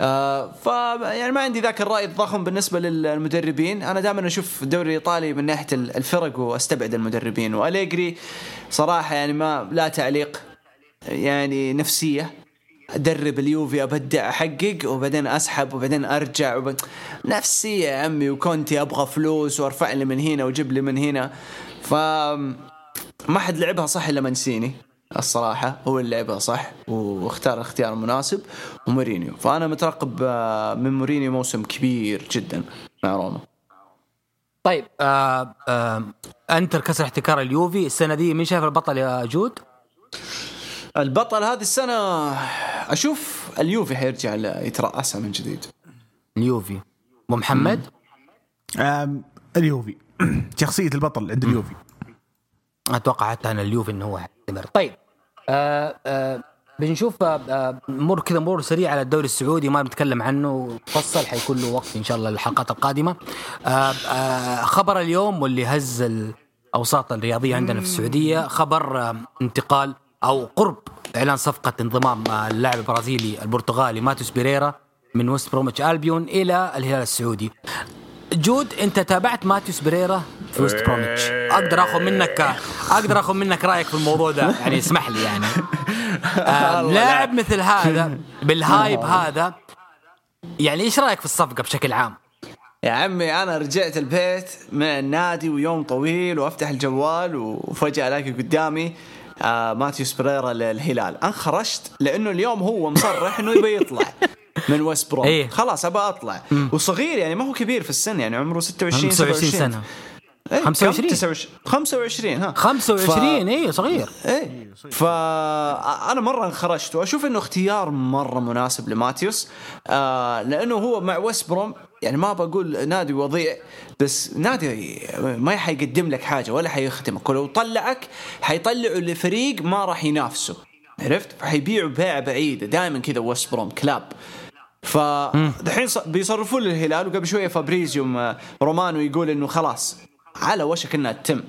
آه ف يعني ما عندي ذاك الرأي الضخم بالنسبة للمدربين. أنا دائما أشوف الدوري الايطالي من ناحية الفرق وأستبعد المدربين. وأليجري صراحة يعني ما لا تعليق يعني نفسية. أدرب اليوفي أبدع أحقق وبعدين أسحب وبعدين أرجع وب... نفسيه يا عمي وكونتي أبغى فلوس وأرفع لي من هنا وجيب لي من هنا. ف ما حد لعبها صح إلا منسيني الصراحة هو اللي لعبها صح واختار الاختيار المناسب ومورينيو. فأنا مترقب آه، من مورينيو موسم كبير جدا مع روما. طيب آه آه أنتر كسر احتكار اليوفي. السنة دي مين شايف البطل يا جود؟ البطل هذه السنة أشوف اليوفي حيرجع يترأسها من جديد. اليوفي. ومحمد اليوفي. شخصية البطل عند اليوفي. أتوقع حتى أنا اليوفي إنه هو حيستمر طيب آه آه بنشوف آه, آه، مر كذا مرور سريع على الدوري السعودي ما بنتكلم عنه. فصل حيكون له وقت إن شاء الله للحلقات القادمة. آه خبر اليوم واللي هز الاوساط الرياضية عندنا في السعودية. خبر انتقال أو قرب إعلان صفقة انضمام اللاعب البرازيلي البرتغالي ماتوس بيريرا من وست بروميتش ألبيون إلى الهلال السعودي. جود أنت تابعت ماتيوس بريرا في وست بروميتش. أقدر آخذ منك أقدر آخذ منك رأيك في الموضوع ده. يعني اسمح لي يعني. آه لاعب مثل هذا بال hype هذا يعني إيش رأيك في الصفقة بشكل عام؟ يا عمي أنا رجعت البيت من النادي ويوم طويل وأفتح الجوال وفجأة ألاقي قدامي آه ماتيوس بريرا للهلال. انخرجت لأنه اليوم هو مصرح إنه يبي يطلع من ويست بروم إيه؟ خلاص أبى أطلع. مم. وصغير يعني ما هو كبير في السن يعني عمره 26 25 سنة. إيه 25 29 25 ها. 25 ف... اي صغير. إيه. فانا مرة انخرجت وأشوف إنه اختيار مرة مناسب لماتيوس آه لأنه هو مع ويست بروم يعني ما بقول نادي وضيع بس نادي ما حيقدم لك حاجة ولا حيخدمك ولو طلعك حيطلعوا لفريق ما راح ينافسه عرفت؟ فحيبيعوا بيعه بعيده دائما كذا ويست بروم كلاب فدحين بيصرفون للهلال وقبل شوية فابريزيو رومانو يقول إنه خلاص على وشك إنها تتم.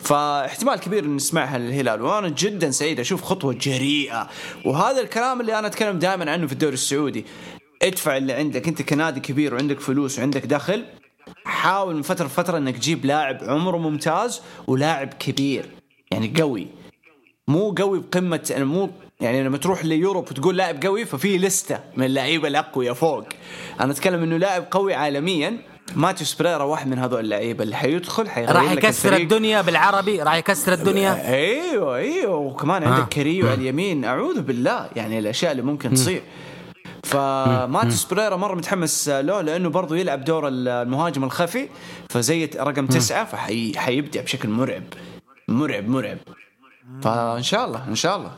فاحتمال كبير إن نسمعها للهلال. وأنا جدا سعيد أشوف خطوة جريئة. وهذا الكلام اللي أنا أتكلم دائما عنه في الدوري السعودي. ادفع اللي عندك. انت كنادي كبير وعندك فلوس وعندك دخل حاول من فترة لفترة انك تجيب لاعب عمره ممتاز ولاعب كبير. يعني قوي. مو قوي بقمة يعني مو يعني لما تروح ليوروب وتقول لاعب قوي ففي لستة من اللعيبة الاقوياء فوق. أنا أتكلم إنه لاعب قوي عالميا ماتيوس بريرا واحد من هذول اللعيبة اللي حيدخل حيغير راح يكسر الدنيا بالعربي راح يكسر الدنيا. أيوه أيوه. وكمان عندك آه. كاريو على اليمين. أعوذ بالله. يعني الأشياء اللي ممكن تصير. فماتيوس بيريرا مرة متحمس له لأنه برضه يلعب دور المهاجم الخفي. فزي رقم تسعة فحيبدع بشكل مرعب. مرعب مرعب. فإن شاء الله إن شاء الله.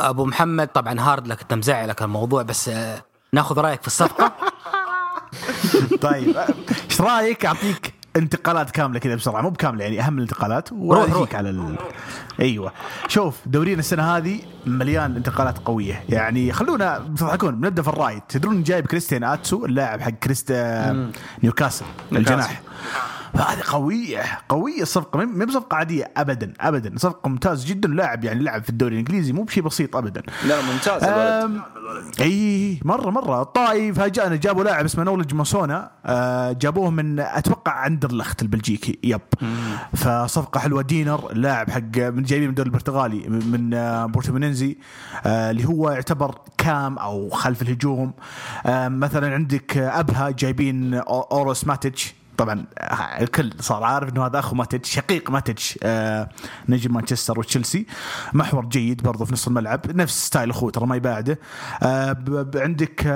أبو محمد طبعا hard luck أنت مزعلك الموضوع بس آه، ناخذ رأيك في الصفقة. طيب. إيش رأيك؟ أعطيك انتقالات كاملة كذا بسرعة مو بكاملة يعني أهم الانتقالات. واجيك على ال... أيوه. شوف دورينا السنة هذه مليان انتقالات قوية. يعني خلونا تضحكون بنبدا في الرائد تدرون جايب كريستيان آتسو اللاعب حق كريستا نيوكاسل. الجناح. هذه قوية قوية الصفقه ما بصفقة عادية ابدا ابدا. صفقة ممتاز جدا لاعب يعني لعب في الدوري الإنجليزي مو بشيء بسيط ابدا. لا ممتاز إي مرة مرة. الطائي فاجانا جابوا لاعب اسمه نولج موسونا آه جابوه من أتوقع أندرلخت البلجيكي. yep. فصفقة حلوة. دينر لاعب حق من جايبين من الدوري البرتغالي من آه بورتيمونينزي آه اللي هو يعتبر CAM أو خلف الهجوم. آه مثلا عندك أبها جايبين اوروس ماتيتش. طبعا آه، الكل صار عارف إنه هذا أخو ماتج شقيق ماتج آه نجم مانشستر وتشيلسي. محور جيد برضه في نص الملعب نفس style اخوه ترى ما يباعده. آه عندك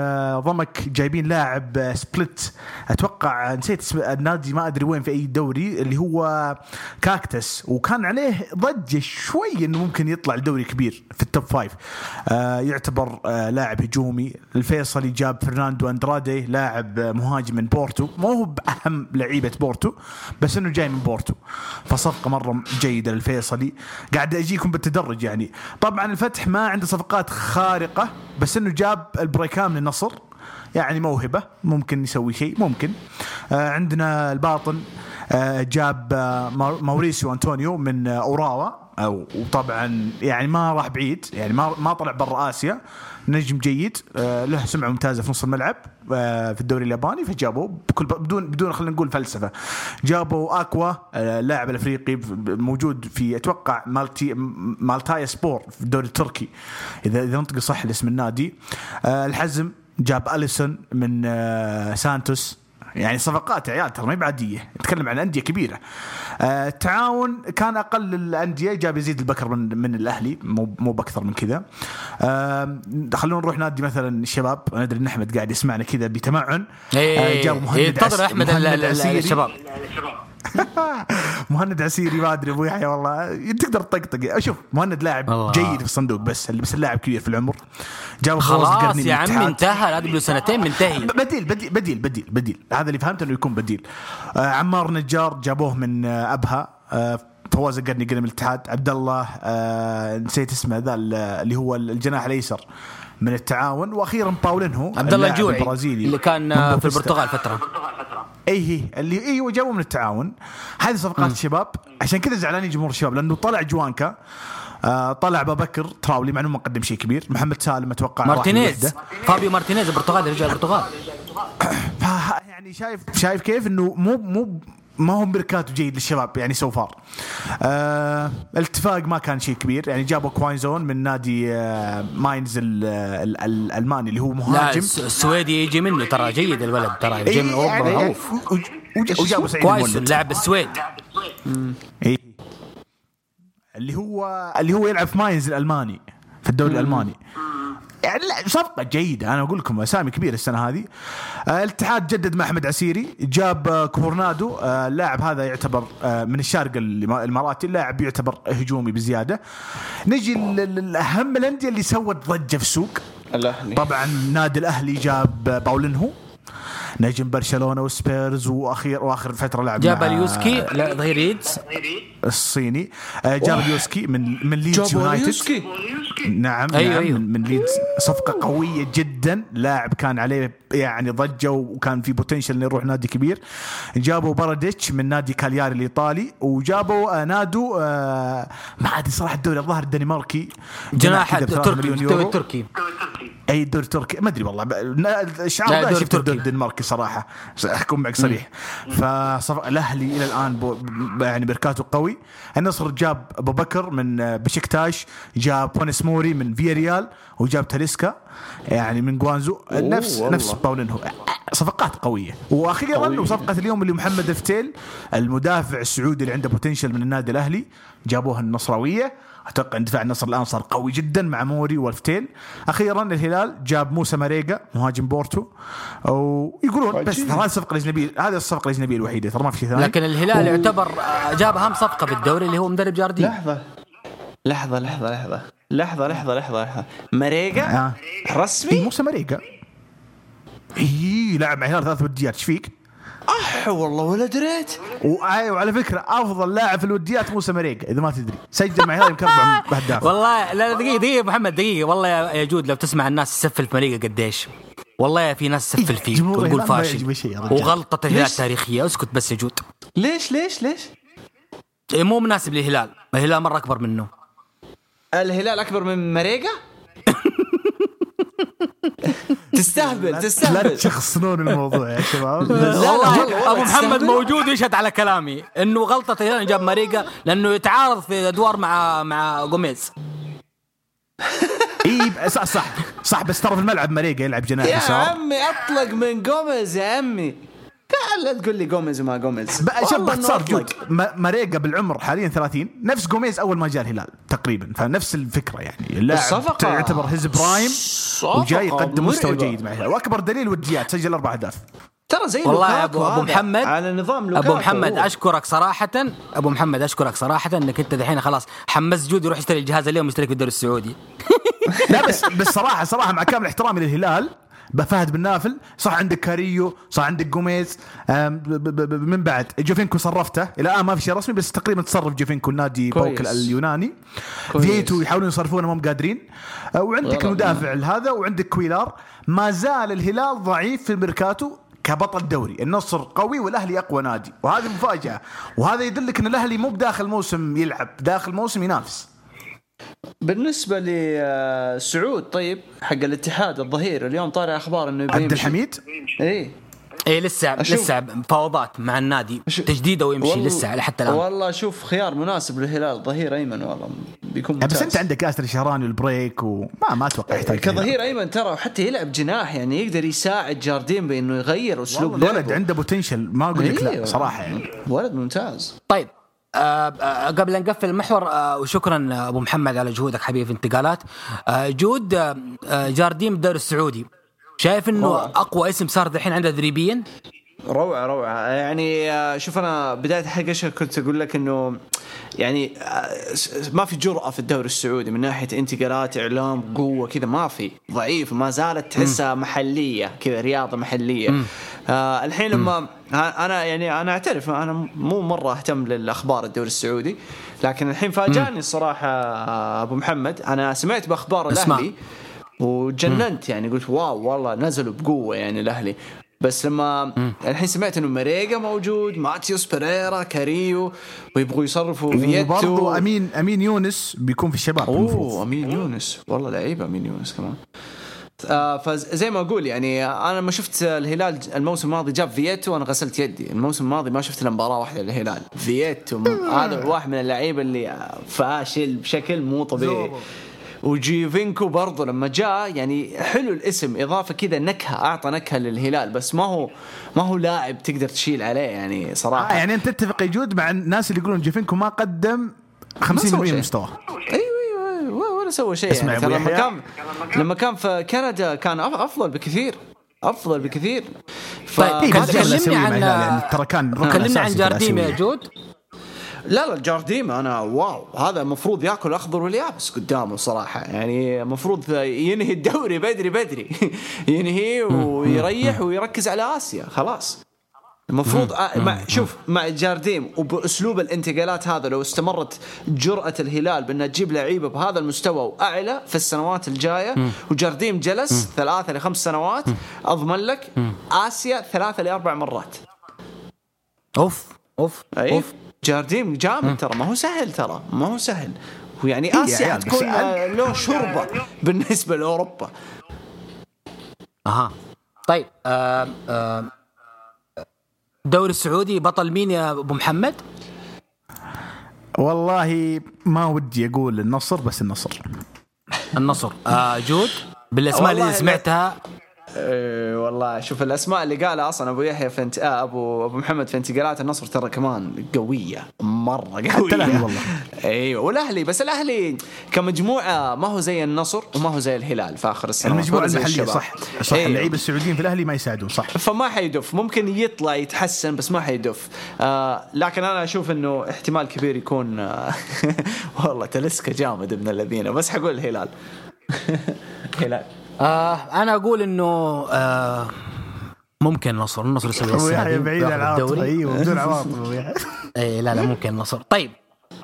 ضمك جايبين لاعب سبليت. أتوقع نسيت النادي ما أدري وين في أي دوري اللي هو كاكتس وكان عليه ضجة شوي إنه ممكن يطلع لدوري كبير في ال top five يعتبر لاعب هجومي. الفيصلي جاب فرناندو أندرادي لاعب مهاجم من بورتو. ما هو بأهم لعيبه بورتو بس إنه جاي من بورتو. فصفقة مرة جيدة للفيصلي. قاعد أجيكم بالتدرج يعني. طبعا الفتح ما عنده صفقات خارقة بس إنه جاب البريكان من النصر يعني موهبة ممكن يسوي شيء ممكن. آه عندنا الباطن آه جاب آه ماوريسيو أنطونيو من آه أوراوا. أو وطبعا يعني ما راح بعيد يعني ما ما طلع برا آسيا. نجم جيد آه له سمعة ممتازة في نص الملعب آه في الدوري الياباني فجابوه بكل بدون بدون خلينا نقول فلسفة. جابوا أكوا آه اللاعب الأفريقي موجود في أتوقع مالتي مالاتيا سبور في الدوري التركي. اذا إذا نطق صح الاسم النادي. آه الحزم جاب أليسون من آه سانتوس. يعني صفقات يا عيال ترى ما هي بعادية نتكلم عن أندية كبيرة. آه التعاون كان أقل الأندية جاب يزيد البكر من من الأهلي مو مو بأكثر من كذا. آه خلونا نروح نادي مثلا الشباب أنا أدري إن أحمد قاعد يسمعنا كذا بتمعن. مهند انتظر عس- أحمد مهند ال- عسيري. الشباب. مهند عسيري ما أدري أبو يحيى والله. تقدر تطقطق. شوف مهند لاعب الله. جيد في الصندوق بس بس اللاعب كبير في العمر. فواز خلاص يا عمي. انتهى لا قبل سنتين منتهي. بديل بديل بديل بديل بديل. هذا اللي فهمته إنه يكون بديل. آه عمار نجار جابوه من آه أبها. آه فواز القرني قرن من الاتحاد. عبد الله آه نسيت اسمه ذا ال- اللي هو الجناح الأيسر. من التعاون وأخيرا باولينهو عبد الله الجوعي البرازيلي. اللي كان في. البرتغال فترة. إي هي اللي أيوه جابوا من التعاون. هذه صفقات الشباب عشان كذا زعلانين جمهور الشباب لأنه طلع جوانكا. آه طلع بكر تراولي مع إنه ما قدم شيء كبير. محمد سالم أتوقع مارتينيز. فابيو مارتينيز البرتغالي رجع البرتغال. يعني شايف شايف كيف إنه مو مو ما هو ميركاتو جيد للشباب يعني so far آه الاتفاق ما كان شيء كبير. يعني جابوا كوايسون من نادي آه ماينز ال- ال- ال- الالماني اللي هو لا مهاجم. الس- السويدي يجي منه ترى جيد الولد ترى من إيه أوروبا يعني معروف. وج- وج- وجابوا سعيد كويس لاعب السويد. إيه. اللي هو اللي هو يلعب في ماينز الألماني في الدوري الألماني. يعني لا صفقة جيدة. أنا أقول لكم أسامي كبيرة السنة هذه. آه الاتحاد جدد مع أحمد عسيري جاب آه كورونادو. آه اللاعب هذا يعتبر آه من الشارقه الإماراتي. اللاعب يعتبر هجومي بزيادة. نجي لأهم الأندية اللي سوت ضجة في السوق. الأهلي. طبعا نادي الأهلي جاب آه، باولينهو. نجم برشلونة وسبيرز واخير وآخر فترة لعب جاب اليوسكي لا ظهير الصيني. آه، جاب اليوسكي من من ليدز يونايتد. اليوسكي. نعم أيوة، نعم أيوة. من, ليدز. صفقة قوية جدا لاعب كان عليه يعني ضجة وكان في potential إنه يروح نادي كبير. جابوا باراديتش من نادي كالياري الإيطالي وجابوا آه، نادو آه، ما ادري صراحة الدوري الظاهر الدنماركي. جناح كذا ب 3 تركي مليون الدوري التركي أي دوري تركي ما أدري والله الشعار لا، شفت الدوري تركي. الدنماركي صراحة. أكون معك صريح. فصف... الأهلي إلى الآن بو... يعني ميركاتو قوي. النصر جاب أبو بكر من آه، بشكتاش جاب فونيس موري من فيا ريال وجاب تاليسكا يعني من جوانزو. نفس والله. نفس باولينهو. صفقات قوية. وأخيرا وصفقه اليوم اللي محمد الفتيل المدافع السعودي اللي عنده potential من النادي الأهلي جابوها النصراوية. أتوقع ان دفاع النصر الآن صار قوي جدا مع موري والفتيل أخيرا الهلال جاب موسى ماريجا مهاجم بورتو. ويقولون بس ترى هذه الصفقة الاجنبيه هذه الصفقة الأجنبية الوحيدة ترى ما في شيء ثاني. لكن الهلال يعتبر آه، جاب أهم صفقة في الدوري اللي هو مدرب جارديم لحظة. لحظة لحظة لحظة. لحظة لحظة لحظة لحظة. مريقة آه. إيه رسمي موسى ماريجا. اي لعب مع الهلال ثلاث وديات. إيش فيك؟ أح والله ولا دريت. وآي- وعلى فكرة أفضل لاعب في الوديات موسى ماريجا إذا ما تدري. سجل مع الهلال يمكن أربع اهداف والله لا دقيقة دقيقة محمد دقيقة. والله يا جود لو تسمع الناس تسفل في مريقه قديش. والله في ناس تسفل فيك وتقول فاشل. وغلطة الهلال ليش؟ تاريخيه اسكت بس يا جود. ليش ليش ليش؟ إيه، مو مناسب للهلال. الهلال مرة أكبر منه. الهلال أكبر من مريقة تستهبل لا تستهبل. تشخصنون الموضوع يا شباب. والله أبو محمد. موجود يشهد على كلامي إنه غلطة الهلال جاب ماريجا لأنه يتعارض في أدوار مع مع جوميز إي صح صح. صح بس ترى في الملعب ماريجا يلعب جناح يا عمي أطلق من جوميز يا عمي. لا تقول لي جوميز وما جوميز. شوف باختصار جود ماريجا بالعمر حاليا 30 نفس جوميز أول ما جاء الهلال تقريبا فنفس الفكرة يعني. اللاعب يعتبر his prime وجاي يقدم مستوى. جيد مع الهلال. وأكبر دليل وديات سجل أربع أهداف. ترى زي والله يا ابو أبو محمد على نظام لوكاكو. أبو محمد هو. أشكرك صراحة. أبو محمد أشكرك صراحة إنك أنت دحين خلاص حمست جود يروح يشتري الجهاز اليوم يشترك في الدوري السعودي. لا بس بس صراحة صراحة مع كامل احترامي للهلال بفهد بن نافل صح عندك كاريو صح عندك جوميز من بعد جوفينكو صرفته إلى الآن ما في شيء رسمي بس تقريبا تصرف جوفينكو النادي. باوك اليوناني. فيتو يحاولون يصرفونه ما هم قادرين أه، وعندك. المدافع هذا وعندك كويلار ما زال الهلال ضعيف في الميركاتو كبطل دوري النصر قوي والأهلي أقوى نادي وهذه مفاجأة وهذا يدلك إن الأهلي مو بداخل موسم يلعب داخل موسم ينافس بالنسبة لسعود طيب حق الاتحاد الظهير اليوم طالع أخبار إنه عبد الحميد اي إيه. لسه أشوف- لسه مفاوضات مع النادي. أشوف- تجديده ويمشي والله- لسه حتى الآن. والله شوف خيار مناسب للهلال ظهير أيمن والله بيكون بس ممتاز. أنت عندك ياسر الشهراني والبريك وما ما أتوقع يحتاج كظهير أيمن ترى وحتى يلعب جناح يعني يقدر يساعد جاردين بإنه يغير أسلوب الولد لعبه. عنده بوتنشل ما أقول لك لا أيوه. صراحة يعني. ولد ممتاز. طيب آه قبل أن نقفل المحور آه وشكرا أبو محمد على جهودك حبيبي في الانتقالات آه جود جارديم بالدوري السعودي شايف إنه أوه. أقوى اسم صار دحين عنده تدريبيا روعة روعة. يعني شوف أنا بداية الحلقة كنت أقول لك؟ إنه يعني ما في جرأة في الدوري السعودي من ناحية انتقالات إعلام قوة كذا. ما في. ضعيف. ما زالت تحسها محلية كذا رياضة محلية. آه الحين لما أنا يعني أنا أعترف أنا مو مرة أهتم للأخبار الدوري السعودي لكن الحين فاجأني الصراحة آه، أبو محمد. أنا سمعت بأخبار أسمع. الأهلي وجننت يعني قلت wow والله نزلوا بقوة يعني الأهلي. بس لما الحين سمعت إنه مريقا موجود ماتيوس بيريرا كاريو ويبغوا يصرفوا فيتو وبرضه امين أمين يونس بيكون في الشباب أوه المفروض. أمين يونس. والله لعيب أمين يونس كمان. آه فزي ما أقول يعني أنا لما شفت الهلال الموسم الماضي جاب فييتو أنا غسلت يدي. الموسم الماضي ما شفت إلا مباراة واحدة للهلال. فييتو هذا واحد من اللعيبة اللي فاشل بشكل مو طبيعي. وجيفينكو برضه لما جاء يعني حلو الاسم إضافة كذا نكهة أعطى نكهة للهلال بس ما هو ما هو لاعب تقدر تشيل عليه يعني صراحة. آه يعني أنت تتفق يجود مع الناس اللي يقولون جيفينكو ما قدم 50% سوى من. مستواه أيوة، ولا سوى شيء اسمع يعني ترى أبو لما. كان لما كان في كندا كان أفضل بكثير. أفضل بكثير. ف... طيب، إيه كلمني عن- يعني ترى كان ركن كلمنا عن جارديم يا. جود. لا لا جارديما أنا واو. هذا المفروض ياكل أخضر واليابس قدامه صراحة. يعني المفروض ينهي الدوري بدري بدري. ينهي ويريح ويركز على آسيا. خلاص. المفروض آه، مع شوف مع جارديم وبأسلوب الانتقالات هذا لو استمرت جرأة الهلال بانها تجيب لعيبه بهذا المستوى وأعلى في السنوات الجاية وجارديم جلس ثلاثة لخمس سنوات أضمن لك آسيا ثلاثة لأربع مرات. أوف أوف أي؟ أوف. جارديم جامد ترى ما هو سهل ترى ما هو سهل. ويعني يا آسيا آه، له شوربة بالنسبة لأوروبا. أها. طيب آه آه الدوري السعودي بطل مين يا أبو محمد؟ والله ما ودي أقول النصر بس النصر. النصر. آه جود. بالأسماء اللي سمعتها إيه والله شوف الأسماء اللي قالها أصلا أبو يحيى في انت... آه أبو أبو محمد في انتقالات النصر ترى كمان قوية مرة قوية. حتى الأهلي والله. إيوه والأهلي بس الأهلي كمجموعة ما هو زي النصر وما هو زي الهلال في آخر السنة. المجموعة المحلية صح صح أيوة. اللعيبة السعوديين في الأهلي ما يساعدون صح. فما حيدف ممكن يطلع يتحسن بس ما حيدف. آه لكن أنا أشوف إنه احتمال كبير يكون آه والله تلسكا جامد ابن الذين بس حقول الهلال. هلال آه أنا أقول إنه آه ممكن النصر النصر يسوي السادي بعيد عن العاطفة. الدوري. أيوه بدون عواطف. اي لا لا ممكن النصر طيب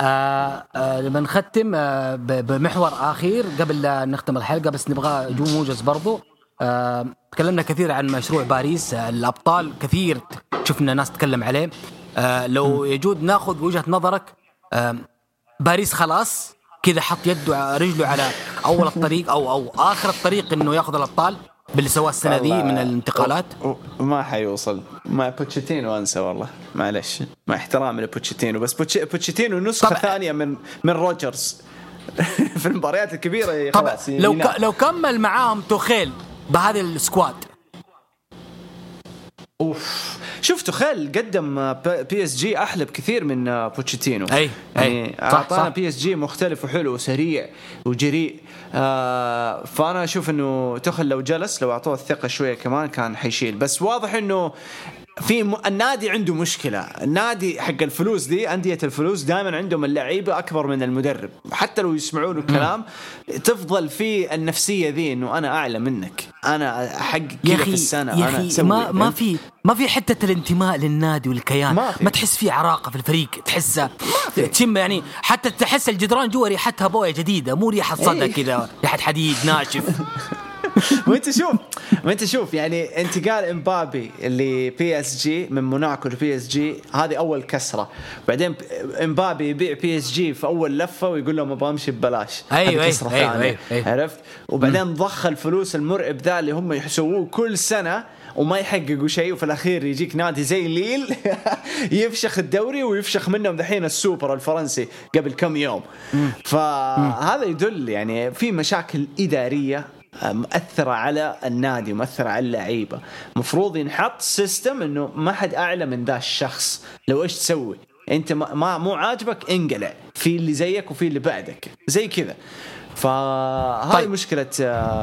آه آه لما نختم آه بمحور اخير قبل لا نختم الحلقة بس نبغى جو موجز برضو. آه تكلمنا كثير عن مشروع باريس آه الأبطال. كثير شفنا ناس تتكلم عليه. آه لو يجود ناخذ وجهة نظرك آه باريس خلاص كذا حط يده رجله على أول الطريق أو أو آخر الطريق إنه ياخذ الأبطال باللي سواه السنة ذي. من الانتقالات وما حيوصل مع بوتشيتينو أنسى والله معلش مع احترامي لبوتشيتينو بس بوتش- بوتشيتينو نسخة طبعا. ثانية من من روجرز في المباريات الكبيرة خلاص لو. ك... لو كمل معاهم توخيل بهذه ال squad أوف شوف تخيل قدم PSG أحلى بكثير من بوتشيتينو أي. يعني صح، أعطانا. PSG مختلف وحلو وسريع وجريء آه فأنا أشوف إنه توخيل لو جلس لو أعطوه الثقة شوية كمان كان حيشيل بس واضح إنه في م... النادي عنده مشكلة النادي حق الفلوس دي أندية الفلوس دائما عندهم اللعيبة أكبر من المدرب حتى لو يسمعون الكلام تفضل في النفسية ذي إنه أنا أعلى منك أنا أحقق كذا في السنة يا أنا أسوي. ما ما؟ في ما في حتة الانتماء للنادي والكيان ما. ما تحس في عراقة في الفريق تحسه تشم يعني حتى تحس الجدران جوا ريحتها بوية جديدة مو ريحة صدى إيه. كذا ريحة حديد ناشف وانت شوف وانت شوف يعني انتقال امبابي اللي PSG من موناكو ل PSG هذه أول كسرة. بعدين امبابي يبيع PSG في أول لفة ويقول لهم أبغى أمشي ببلاش. أيوة، أيوة، كسرة أيوة، ثانية. أيوة، أيوة. عرفت؟ وبعدين ضخ الفلوس المرعب ذا اللي هم يسووه كل سنة وما يحققوا شيء وفي الأخير يجيك نادي زي ليل يفشخ الدوري ويفشخ منهم دحين السوبر الفرنسي قبل كم يوم. فهذا يدل يعني في مشاكل إدارية مؤثرة على النادي مؤثرة على اللعيبة. مفروض ينحط system إنه ما حد أعلى من ذا الشخص. لو إيش تسوي؟ أنت ما مو عاجبك انقلع. في اللي زيك وفي اللي بعدك. زي كذا. فهذه طيب. مشكلة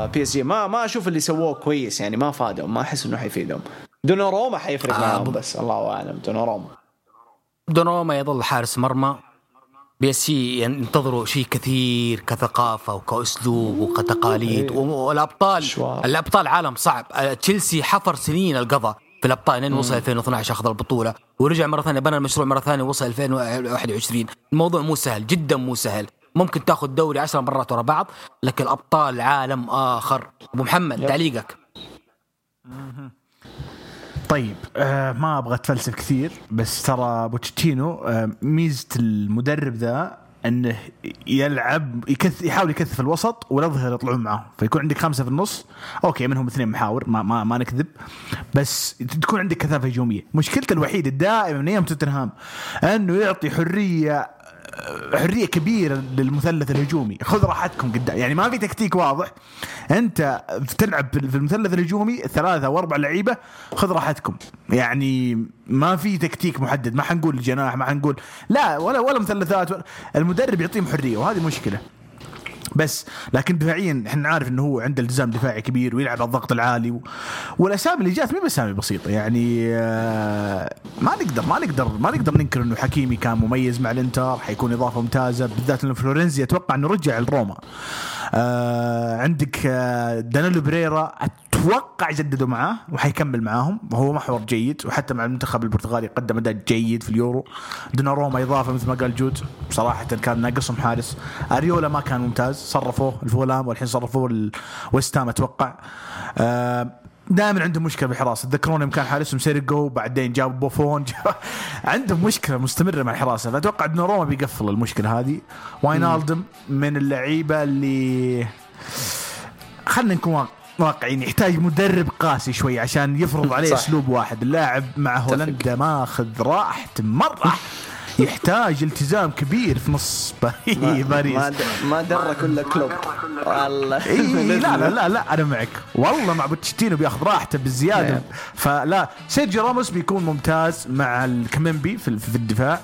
PSG ما ما أشوف اللي سووه كويس يعني ما فادهم. ما أحس إنه حيفيدهم. دوناروما حيفرق آه، معاهم ب- بس الله أعلم. دوناروما. دوناروما يظل حارس مرمى. بي اس ينتظروا شيء كثير كثقافة وكأسلوب وكتقاليد إيه. والأبطال. الأبطال عالم صعب. آه، تشيلسي حفر سنين القضاء في الأبطال لين وصل 2012 اخذ البطولة ورجع مرة ثانية بنى المشروع مرة ثانية وصل 2021 الموضوع مو سهل جدا مو سهل. ممكن تاخذ دوري عشر مرات ورا بعض لكن الأبطال عالم آخر. أبو محمد تعليقك. طيب آه ما أبغى أتفلسف كثير بس ترى بوتشيتينو آه ميزة المدرب ذا إنه يلعب يكث يحاول يكثف الوسط والأظهرة يطلعون معاه فيكون عندك خمسة في النص. okay منهم اثنين محاور ما ما, ما نكذب. بس تكون عندك كثافة هجومية. مشكلته الوحيدة دائما من أيام توتنهام إنه يعطي حرية حرية كبيرة للمثلث الهجومي. خذ راحتكم قدام. يعني ما في تكتيك واضح. أنت تلعب في المثلث الهجومي ثلاثة واربع لعيبة خذ راحتكم. يعني ما في تكتيك محدد. ما حنقول جناح ما حنقول لا ولا ولا مثلثات المدرب يعطيهم حرية وهذه مشكلة. بس لكن دفاعيا إحنا عارف إنه هو عنده التزام دفاعي كبير ويلعب على الضغط العالي و... والأسامي اللي جات مو بأسامي بسيطة يعني آه، ما نقدر ما نقدر ما نقدر ننكر إنه حكيمي كان مميز مع الإنتر حيكون إضافة ممتازة بالذات إنه فلورنزي أتوقع إنه رجع لروما آه عندك آه دانيلو بريرا أتوقع جددوا معاه وحيكمل معاهم. وهو محور جيد وحتى مع المنتخب البرتغالي قدم أداء جيد في اليورو. دوناروما إضافة مثل ما قال جود صراحة كان ناقصهم حارس. أريولا ما كان ممتاز. صرفوه الفولام والحين صرفوه الويستام أتوقع. آه دائما عندهم مشكلة بالحراسه تذكرون يوم كان حارسهم سيريجو بعدين جابوا بوفون. جاب عندهم مشكلة مستمرة مع الحراسه فاتوقع دوناروما بيقفل المشكلة هذه. واينالدم من اللعيبة اللي خلينا نكون واقع- واقعيين يحتاج مدرب قاسي شوي عشان يفرض عليه. أسلوب واحد. اللاعب مع هولندا ماخذ راحته مرة. يحتاج التزام كبير في نص باري- باريس. ما ما درك الا كلوب. والله. إي لا لا لا لا أنا معك. والله مع بوتشيتينو بياخذ راحته بالزيادة. نعم. فلا سيرجيو راموس بيكون ممتاز مع الكمنبي في في الدفاع.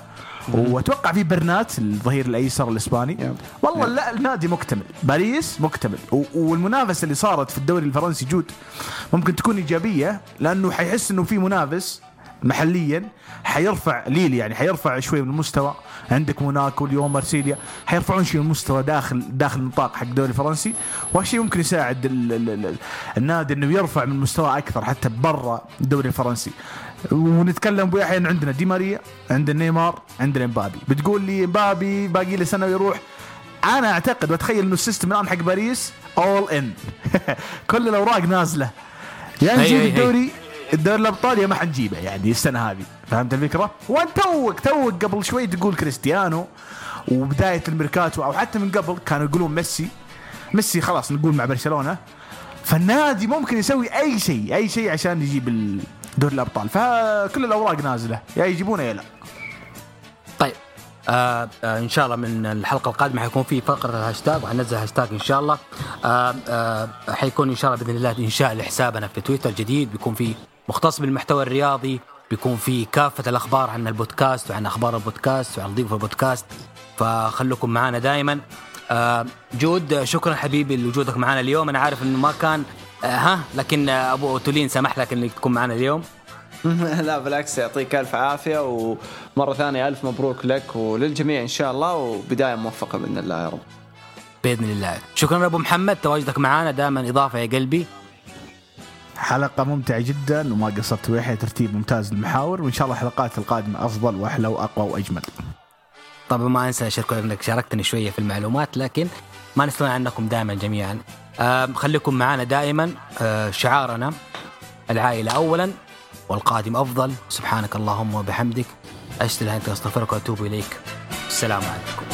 وأتوقع في برنات الظهير الأيسر الإسباني. والله لا النادي مكتمل. باريس مكتمل. والمنافسة اللي صارت في الدوري الفرنسي جود. ممكن تكون إيجابية لأنه حيحس إنه في منافس محليا. حيرفع ليل يعني حيرفع شوي من المستوى. عندك موناكو اليوم مارسيليا. حيرفعون شوي من المستوى داخل داخل النطاق حق الدوري الفرنسي. وهالشيء ممكن يساعد ال ال ال النادي إنه يرفع من مستواه أكثر حتى برا الدوري الفرنسي. ونتكلم ابو يحيى إنه عندنا دي ماريا عندنا نيمار عندنا امبابي بتقول لي امبابي باقي له سنة ويروح. أنا أعتقد وأتخيل إنه ال system الآن حق باريس all in كل الأوراق نازلة. يا نجيب. الدوري الدوري الأبطال يا ما حنجيبه يعني السنة هذه. فهمت الفكرة؟ وأنت توك توك قبل شوي تقول كريستيانو وبداية الميركاتو أو حتى من قبل كانوا يقولون ميسي. ميسي خلاص نقول مع برشلونة. فالنادي ممكن يسوي أي شيء أي شيء عشان يجيب دوري الأبطال. فكل الأوراق نازلة. يا يجيبونه يا لا. طيب. آه آه إن شاء الله من الحلقة القادمة حيكون في فقرة الهاشتاج وحننزل هاشتاج إن شاء الله. آه آه حيكون إن شاء الله بإذن الله إنشاء لحسابنا في تويتر جديد. بيكون فيه مختص بالمحتوى الرياضي بيكون في كافة الأخبار عن البودكاست وعن أخبار البودكاست وعن ضيوف البودكاست. فخلوكم معنا دائما آه، جود شكرا حبيبي لوجودك معنا اليوم. أنا عارف إنه ما كان ها لكن آه، أبو تولين سمح لك إنك تكون معنا اليوم. لا بالعكس يعطيك ألف عافية ومرة ثانية ألف مبروك لك وللجميع إن شاء الله وبداية موفقة بإذن الله يا رب. بإذن الله. شكرا أبو محمد تواجدك معنا دائما إضافة يا قلبي. حلقة ممتعة جدا وما قصرت ويحيى ترتيب ممتاز للمحاور وإن شاء الله الحلقات القادمة أفضل وأحلى وأقوى وأجمل. طبعا ما أنسى اشكرك إنك شاركتني شوية في المعلومات لكن ما نستغنى عنكم دائما جميعا. خليكم معنا دائما آه شعارنا. العائلة اولا والقادم أفضل. سبحانك اللهم وبحمدك. إلا أنت أستغفرك وأتوب إليك. السلام عليكم.